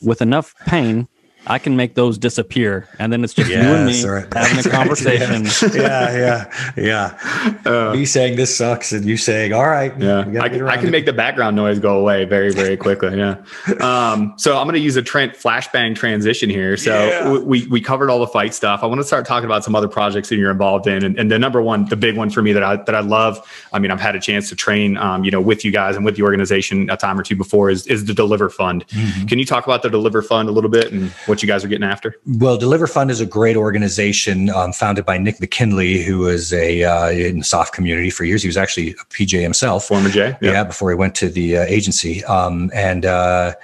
with enough pain I can make those disappear, and then it's just yes, you and me right. having a *laughs* conversation. *laughs* yeah, yeah, yeah. Uh, me saying this sucks, and you saying, "All right." Yeah, I, can, I can make the background noise go away very, very *laughs* quickly. Yeah. Um, so I'm going to use a Trent flashbang transition here. So yeah. we we covered all the fight stuff. I want to start talking about some other projects that you're involved in, and, and, the number one, the big one for me that I that I love. I mean, I've had a chance to train, um, you know, with you guys and with the organization a time or two before. Is is the Deliver Fund? Mm-hmm. Can you talk about the Deliver Fund a little bit and what you guys are getting after? Well, Deliver Fund is a great organization um, founded by Nick McKinley, who was a uh, in the SOF community for years. He was actually a PJ himself, former J, yeah, yeah before he went to the uh, agency, um, and. Uh,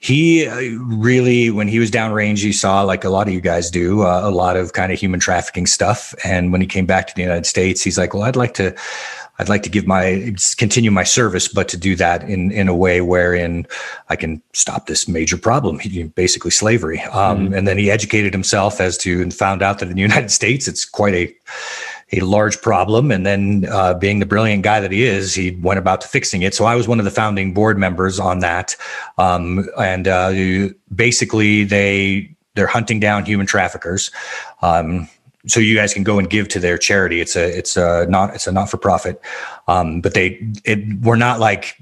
he uh, really when he was downrange he saw like a lot of you guys do uh, a lot of kind of human trafficking stuff and when he came back to the united states he's like well i'd like to I'd like to give my continue my service, but to do that in in a way wherein I can stop this major problem, basically slavery. Um, mm-hmm. And then he educated himself as to and found out that in the *laughs* United States it's quite a a large problem. And then, uh, being the brilliant guy that he is, he went about to fixing it. So I was one of the founding board members on that. Um, and uh, basically, they they're hunting down human traffickers. Um, so you guys can go and give to their charity. It's a it's a not it's a not for profit, um, but they it we're not like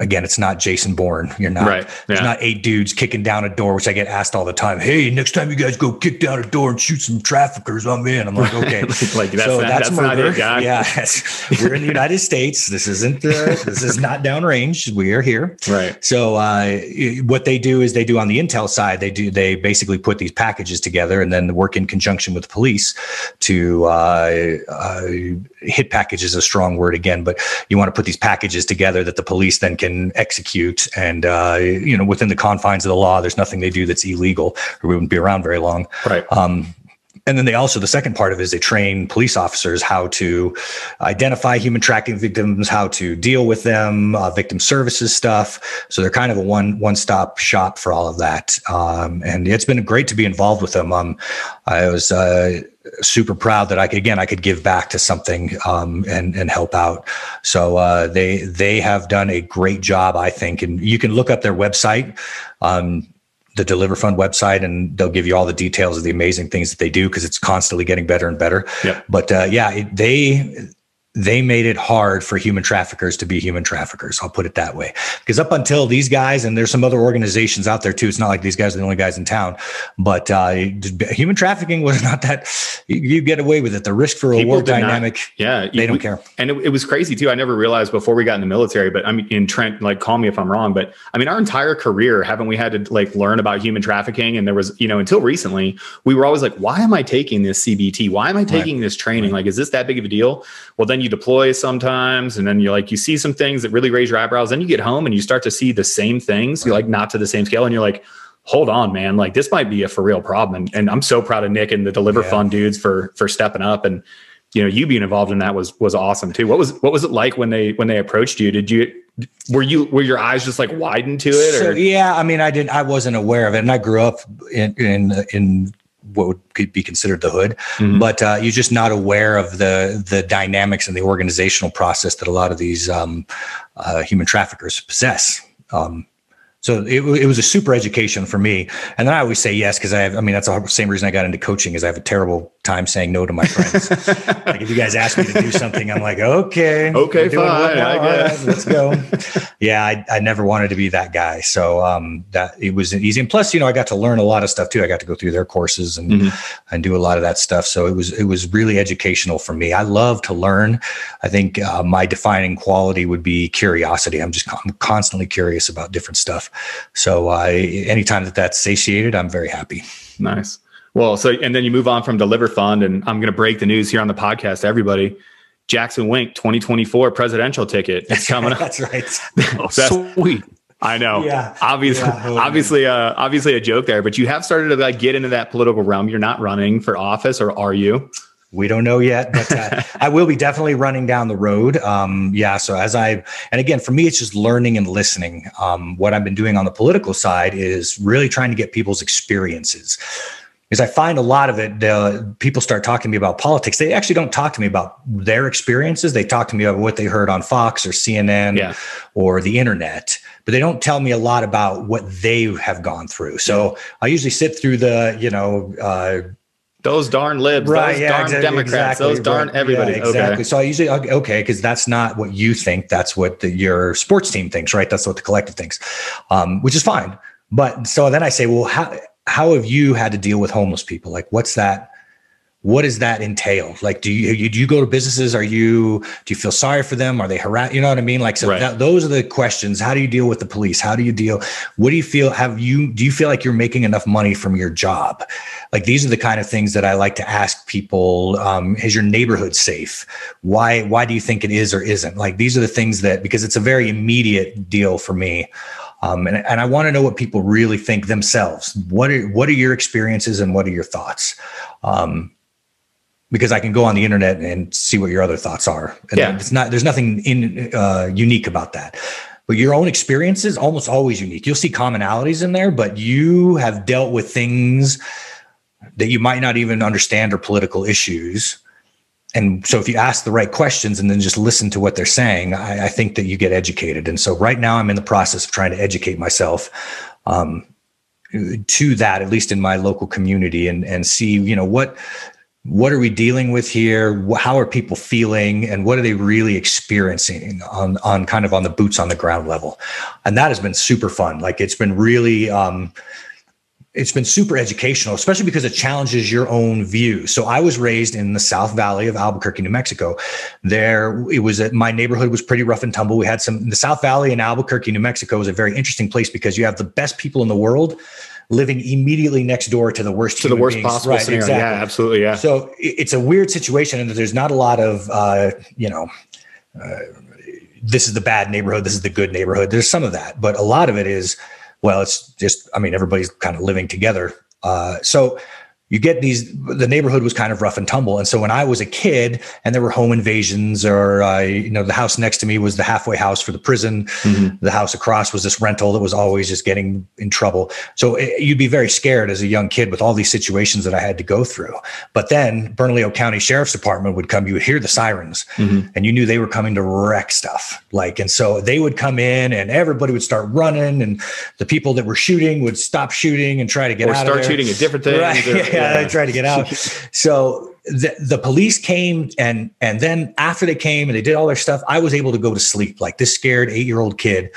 again, it's not Jason Bourne. You're not, right. there's not eight dudes kicking down a door, which I get asked all the time. Hey, next time you guys go kick down a door and shoot some traffickers, I'm in. I'm like, *laughs* okay. like that's so not, that's, that's murder. It, yeah. we're in the United States. This isn't, uh, this is not downrange. We are here. Right. So, uh, what they do is they do on the Intel side, they do, they basically put these packages together and then work in conjunction with the police to, uh, uh hit packages a strong word again, but you want to put these packages together that the police then can execute. And, uh, you know, within the confines of the law, there's nothing they do that's illegal or we wouldn't be around very long. Right. Um, and then they also the second part of it is they train police officers how to identify human trafficking victims how to deal with them uh, victim services stuff so they're kind of a one one stop shop for all of that um, and it's been great to be involved with them um, i was uh, super proud that I could again I could give back to something um, and and help out. So uh, they they have done a great job, I think, and you can look up their website. Um, the Deliver Fund website, and they'll give you all the details of the amazing things that they do because it's constantly getting better and better. Yep. But uh, yeah, it, they they made it hard for human traffickers to be human traffickers. I'll put it that way. Because up until these guys, and there's some other organizations out there too. It's not like these guys are the only guys in town, but uh, human trafficking was *laughs* not that. You, you, get away with it. The risk for a war dynamic. Not, yeah, they don't care. And it, it, was crazy too. I never realized before we got in the military. But I mean, in Trent, like, call me if I'm wrong. But I mean, our entire career, haven't we had to like learn about human trafficking? And there was, you know, until recently, we were always like, why am I taking this CBT? Why am I taking right. this training? Right. Like, is this that big of a deal? Well, then you deploy sometimes, and then you like you see some things that really raise your eyebrows. Then you get home and you start to see the same things. You're like not to the same scale, and you're like, hold on, man, like this might be a for real problem. And, and I'm so proud of Nick and the Deliver yeah. Fund dudes for for stepping up and you know you being involved in that was was awesome too. What was what was it like when they when they approached you? Did you were you were your eyes just like widened to it? So, yeah, I mean, I didn't, I wasn't aware of it, and I grew up in in in what would be considered the hood, mm-hmm. but uh, you're just not aware of the the dynamics and the organizational process that a lot of these um, uh, human traffickers possess. Um, so it, it was a super education for me. And then I always say yes because I have. I mean, that's the same reason I got into coaching is I have a terrible time saying no to my friends. *laughs* like if you guys ask me to do something, I'm like, okay, okay, fine, I guess. let's go. yeah, I, I never wanted to be that guy. So um, that it was easy. And plus, you know, I got to learn a lot of stuff too. I got to go through their courses and mm-hmm. and do a lot of that stuff. So it was it was really educational for me. I love to learn. I think uh, my defining quality would be curiosity. I'm just I'm constantly curious about different stuff. So uh, anytime that that's satiated, I'm very happy. Nice. Well, so and then you move on from Deliver Fund, and I'm going to break the news here on the podcast to everybody. Jackson Wink 2024 presidential ticket. It's *laughs* coming up. That's right. *laughs* Sweet. I know. Yeah. Obviously, yeah, *laughs* obviously, uh, obviously a joke there, but you have started to like get into that political realm. You're not running for office, or are you? We don't know yet, but uh, *laughs* I will be definitely running down the road. Um, yeah. So as I, and again, for me, it's just learning and listening. Um, what I've been doing on the political side is really trying to get people's experiences. Because I find a lot of it, uh, people start talking to me about politics. They actually don't talk to me about their experiences. They talk to me about what they heard on Fox or CNN yeah. or the internet but they don't tell me a lot about what they have gone through. So I usually sit through the, you know, uh, those darn libs, right, those yeah, darn exactly, Democrats, exactly, those darn right, everybody. Yeah, exactly. Okay. So I usually okay because that's not what you think. That's what the, your sports team thinks, right? That's what the collective thinks, um, which is fine. But so then I say, well, how how have you had to deal with homeless people? Like, what's that? What does that entail? Like, do you, do you go to businesses? Are you do you feel sorry for them? Are they harass? You know what I mean? Like, so right. that, those are the questions. How do you deal with the police? How do you deal? What do you feel? Have you do you feel like you're making enough money from your job? Like, these are the kind of things that I like to ask people. Um, is your neighborhood safe? Why why do you think it is or isn't? Like, these are the things that because it's a very immediate deal for me. Um, and, and I want to know what people really think themselves. What are what are your experiences and what are your thoughts? Um, because I can go on the internet and see what your other thoughts are. And yeah. it's not there's nothing in uh, unique about that. But your own experience is almost always unique. You'll see commonalities in there, but you have dealt with things that you might not even understand or political issues. And so if you ask the right questions and then just listen to what they're saying, I, I think that you get educated. And so right now I'm in the process of trying to educate myself um, to that, at least in my local community and, and see, you know, what what are we dealing with here? How are people feeling? And what are they really experiencing on on kind of on the boots on the ground level? And that has been super fun. Like it's been really um it's been super educational especially because it challenges your own views so i was raised in the south valley of albuquerque new mexico. There it was a, my neighborhood was pretty rough and tumble. We had some the south valley in albuquerque new mexico is a very interesting place because you have the best people in the world living immediately next door to the worst to the worst beings. possible right, scenario. Exactly. Yeah, absolutely. Yeah. So it's a weird situation, and there's not a lot of uh, you know. Uh, this is the bad neighborhood. This is the good neighborhood. There's some of that, but a lot of it is, well, it's just. I mean, everybody's kind of living together. Uh, so you get these the neighborhood was kind of rough and tumble. And so when i was a kid and there were home invasions or uh, you know the house next to me was the halfway house for the prison. Mm-hmm. the house across was this rental that was always just getting in trouble. So it, you'd be very scared as a young kid with all these situations that i had to go through. But then bernalillo county sheriff's department would come you would hear the sirens mm-hmm. and you knew they were coming to wreck stuff. Like and so they would come in and everybody would start running and the people that were shooting would stop shooting and try to get or out start shooting at different things right. *laughs* yeah, I tried to get out. *laughs* so the, the police came and and then after they came and they did all their stuff, I was able to go to sleep. Like this scared eight year old kid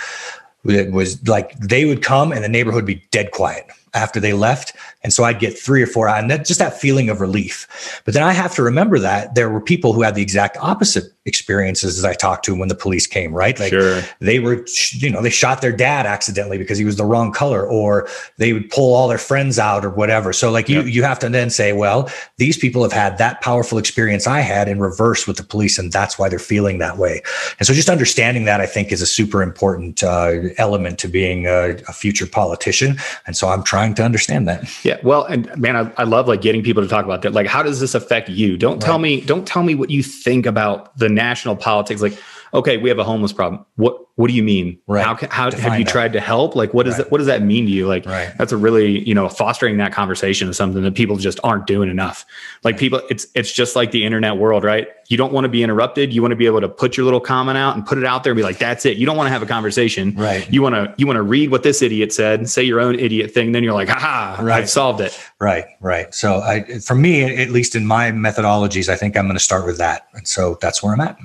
that was like they would come and the neighborhood would be dead quiet after they left. And so I'd get three or four and that just that feeling of relief. But then I have to remember that there were people who had the exact opposite experiences as I talked to them when the police came, right? Like Sure. they were, you know, they shot their dad accidentally because he was the wrong color, or they would pull all their friends out or whatever. So like you, Yep. you have to then say, well, these people have had that powerful experience I had in reverse with the police, and that's why they're feeling that way. And so just understanding that I think is a super important uh, element to being a, a future politician. And so I'm trying to understand that. Yeah. Well, and man, I, I love like getting people to talk about that. Like, how does this affect you? Don't tell me, don't tell me what you think about the national politics. Like, okay, we have a homeless problem. What what do you mean? Right. How can, how have you that. tried to help? Like, what does Right. that what does that mean to you? Like, Right. that's a really you know fostering that conversation is something that people just aren't doing enough. Like people, it's it's just like the internet world, right? You don't want to be interrupted. You want to be able to put your little comment out and put it out there and be like, that's it. You don't want to have a conversation. Right. You want to you want to read what this idiot said, and say your own idiot thing, then you're like, ha, Right. I've solved it. Right, right. So I, for me, at least in my methodologies, I think I'm going to start with that. And so that's where I'm at.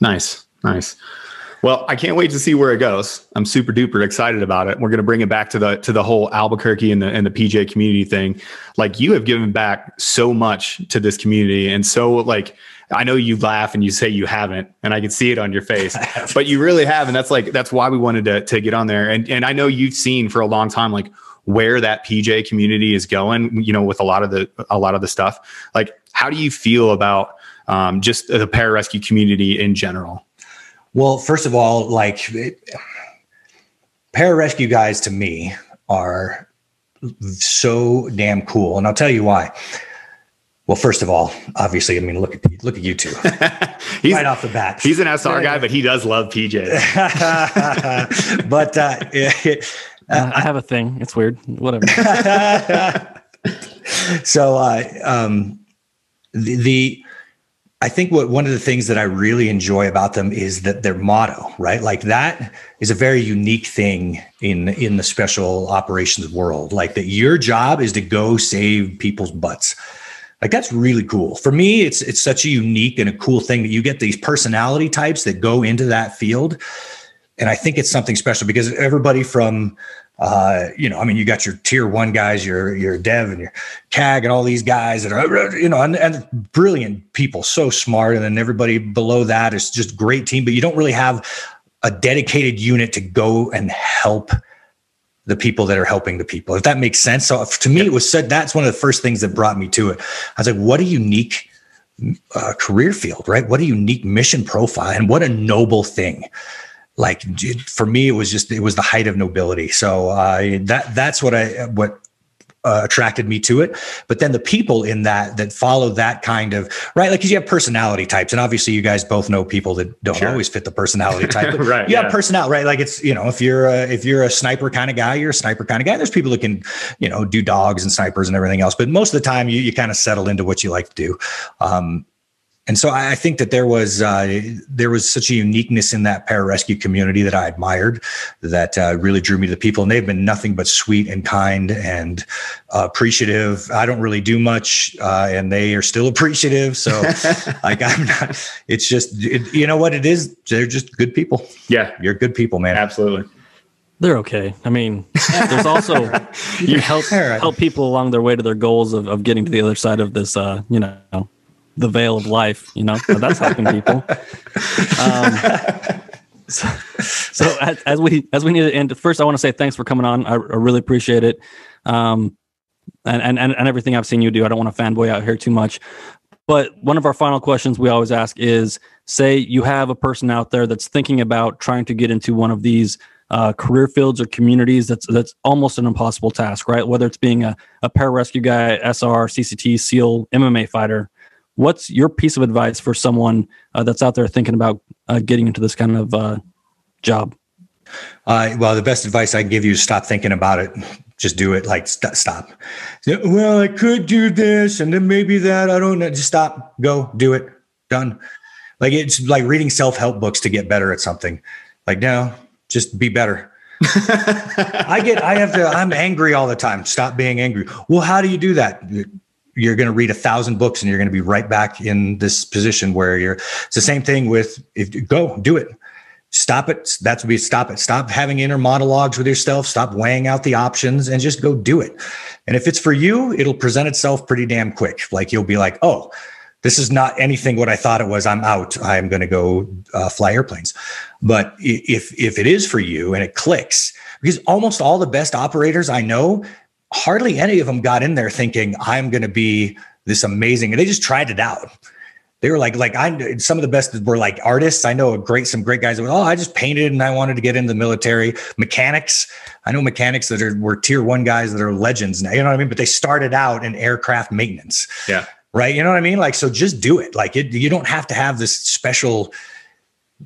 Nice, nice. Well, I can't wait to see where it goes. I'm super duper excited about it. We're going to bring it back to the to the whole Albuquerque and the and the PJ community thing. Like you have given back so much to this community, and so like I know you laugh and you say you haven't, and I can see it on your face, *laughs* but you really have, and that's like that's why we wanted to to get on there. And and I know you've seen for a long time like where that PJ community is going. You know, with a lot of the a lot of the stuff. Like, how do you feel about um, just the pararescue community in general? Well, first of all, like it, pararescue guys to me are so damn cool, and I'll tell you why. Well, first of all, obviously, I mean, look at look at you two *laughs* he's, right off the bat. he's an SR guy, but he does love PJ. *laughs* but uh, it, *laughs* Uh, I have a thing. It's weird. Whatever. so uh, um, the, the I think what one of the things that I really enjoy about them is that their motto, right? Like that is a very unique thing in in the special operations world. Like that your job is to go save people's butts. Like that's really cool. For me, it's it's such a unique and a cool thing that you get these personality types that go into that field. And I think it's something special because everybody from uh, you know, I mean, you got your tier one guys, your your dev and your CAG and all these guys that are, you know, and, and brilliant people, so smart. And then everybody below that is just great team, but you don't really have a dedicated unit to go and help the people that are helping the people, if that makes sense. So to me, it was said that's one of the first things that brought me to it. I was like, what a unique uh, career field, right? What a unique mission profile, and what a noble thing like for me it was just it was the height of nobility so uh, that that's what i what uh, attracted me to it but then the people in that that follow that kind of right like because you have personality types and obviously you guys both know people that don't Sure. always fit the personality *laughs* type Right, you yeah. have personality right like it's you know if you're a, if you're a sniper kind of guy you're a sniper kind of guy there's people that can you know do dogs and snipers and everything else but most of the time you, you kind of settle into what you like to do um, and so I I think that there was uh, there was such a uniqueness in that pararescue community that I admired that uh, really drew me to the people, and they've been nothing but sweet and kind and uh, appreciative. I don't really do much, uh, and they are still *laughs* appreciative. So, like I'm not. It's just it, you know what it is. They're just good people. yeah, You're good people, man. absolutely. They're okay. I mean, there's also you *laughs* help All right. help people along their way to their goals of, of getting to the other side of this. Uh, you know, the veil of life. You know, that's helping people. *laughs* Um, so, so as, as we as we need to end, first I want to say thanks for coming on. I, I really appreciate it. Um, and, and and and everything I've seen you do. I don't want to fanboy out here too much. But one of our final questions we always ask is: Say you have a person out there that's thinking about trying to get into one of these uh, career fields or communities. That's that's almost an impossible task, right? Whether it's being a, a pararescue guy, SR, CCT, SEAL, MMA fighter. What's your piece of advice for someone uh, that's out there thinking about uh, getting into this kind of uh, job? Uh, well, the best advice I can give you is stop thinking about it. Just do it. Like st- stop. Well, I could do this, and then maybe that. I don't know. Just stop. Go. Do it. Done. Like it's like reading self help books to get better at something. Like no, just be better. *laughs* I get. I have to. I'm angry all the time. Stop being angry. Well, how do you do that? You're going to read a thousand books, and you're going to be right back in this position where you're. It's the same thing with if go do it stop it that's what we stop it stop having inner monologues with yourself stop weighing out the options and just go do it and if it's for you it'll present itself pretty damn quick like you'll be like oh This is not anything what I thought it was. I'm out. I'm going to go uh, fly airplanes. But if if it is for you and it clicks, because almost all the best operators I know, hardly any of them got in there thinking I'm going to be this amazing, and they just tried it out. They were like, like I some of the best were like artists. I know a great some great guys that were, oh, I just painted and I wanted to get into the military. Mechanics, I know mechanics that are were tier one guys that are legends now. You know what I mean? But they started out in aircraft maintenance. Yeah right? You know what I mean? Like, so just do it. Like, it, you don't have to have this special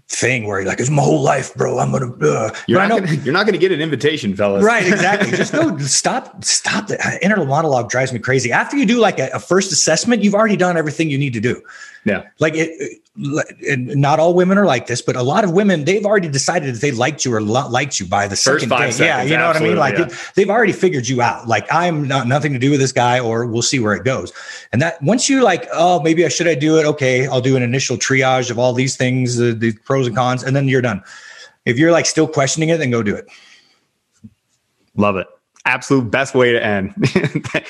thing where you're like, it's my whole life, bro. I'm gonna. Uh. You're, not gonna you're not gonna get an invitation, fellas. Right? Exactly. *laughs* just go. Stop. Stop. The inner monologue drives me crazy. After you do like a, a first assessment, you've already done everything you need to do. Yeah. Like it, not all women are like this, but a lot of women they've already decided that they liked you or liked you by the First second day. seconds, yeah, you know what I mean. Like yeah. it, they've already figured you out. Like I'm not nothing to do with this guy, or we'll see where it goes. And that once you like, oh, maybe I should I do it? Okay, I'll do an initial triage of all these things, uh, the pros and cons, and then you're done. If you're like still questioning it, then go do it. Love it absolute best way to end.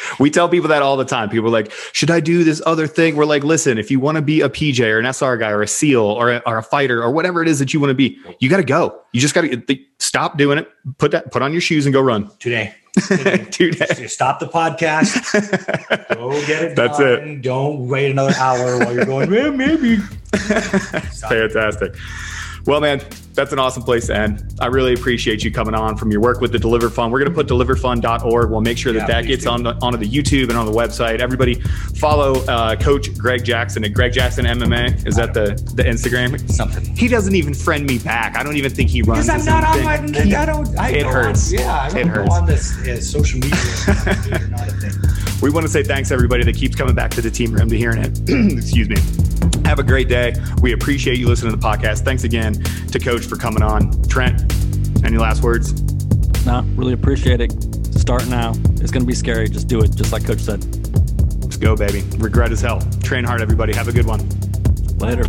*laughs* we tell people that all the time. People are like, should I do this other thing? We're like, listen, if you want to be a PJ or an SR guy or a SEAL or a, or a fighter or whatever it is that you want to be, you got to go. You just got to stop doing it. Put that, put on your shoes and go run today. *laughs* Today. today. Stop the podcast. *laughs* go get it. That's done. it. Don't wait another hour while you're going, well, maybe. Fantastic. Well, man, that's an awesome place to end. I really appreciate you coming on from your work with the Deliver Fund. We're going to put deliverfund.org. We'll make sure that yeah, that gets on the, onto the YouTube and on the website. Everybody follow uh, Coach Greg Jackson at Greg Jackson MMA. Is that the, the Instagram? Something. He doesn't even friend me back. I don't even think he runs. Because I'm not on my. I don't. I it hurts. On, yeah, I don't it hurts. on this uh, social media. *laughs* not a thing. We want to say thanks everybody that keeps coming back to the team room to hearing it. *clears throat* Excuse me. Have a great day. We appreciate you listening to the podcast. Thanks again to Coach for coming on. Trent, any last words? No, really appreciate it. Start now. It's going to be scary. Just do it, just like Coach said. Let's go, baby. Regret as hell. Train hard, everybody. Have a good one. Later.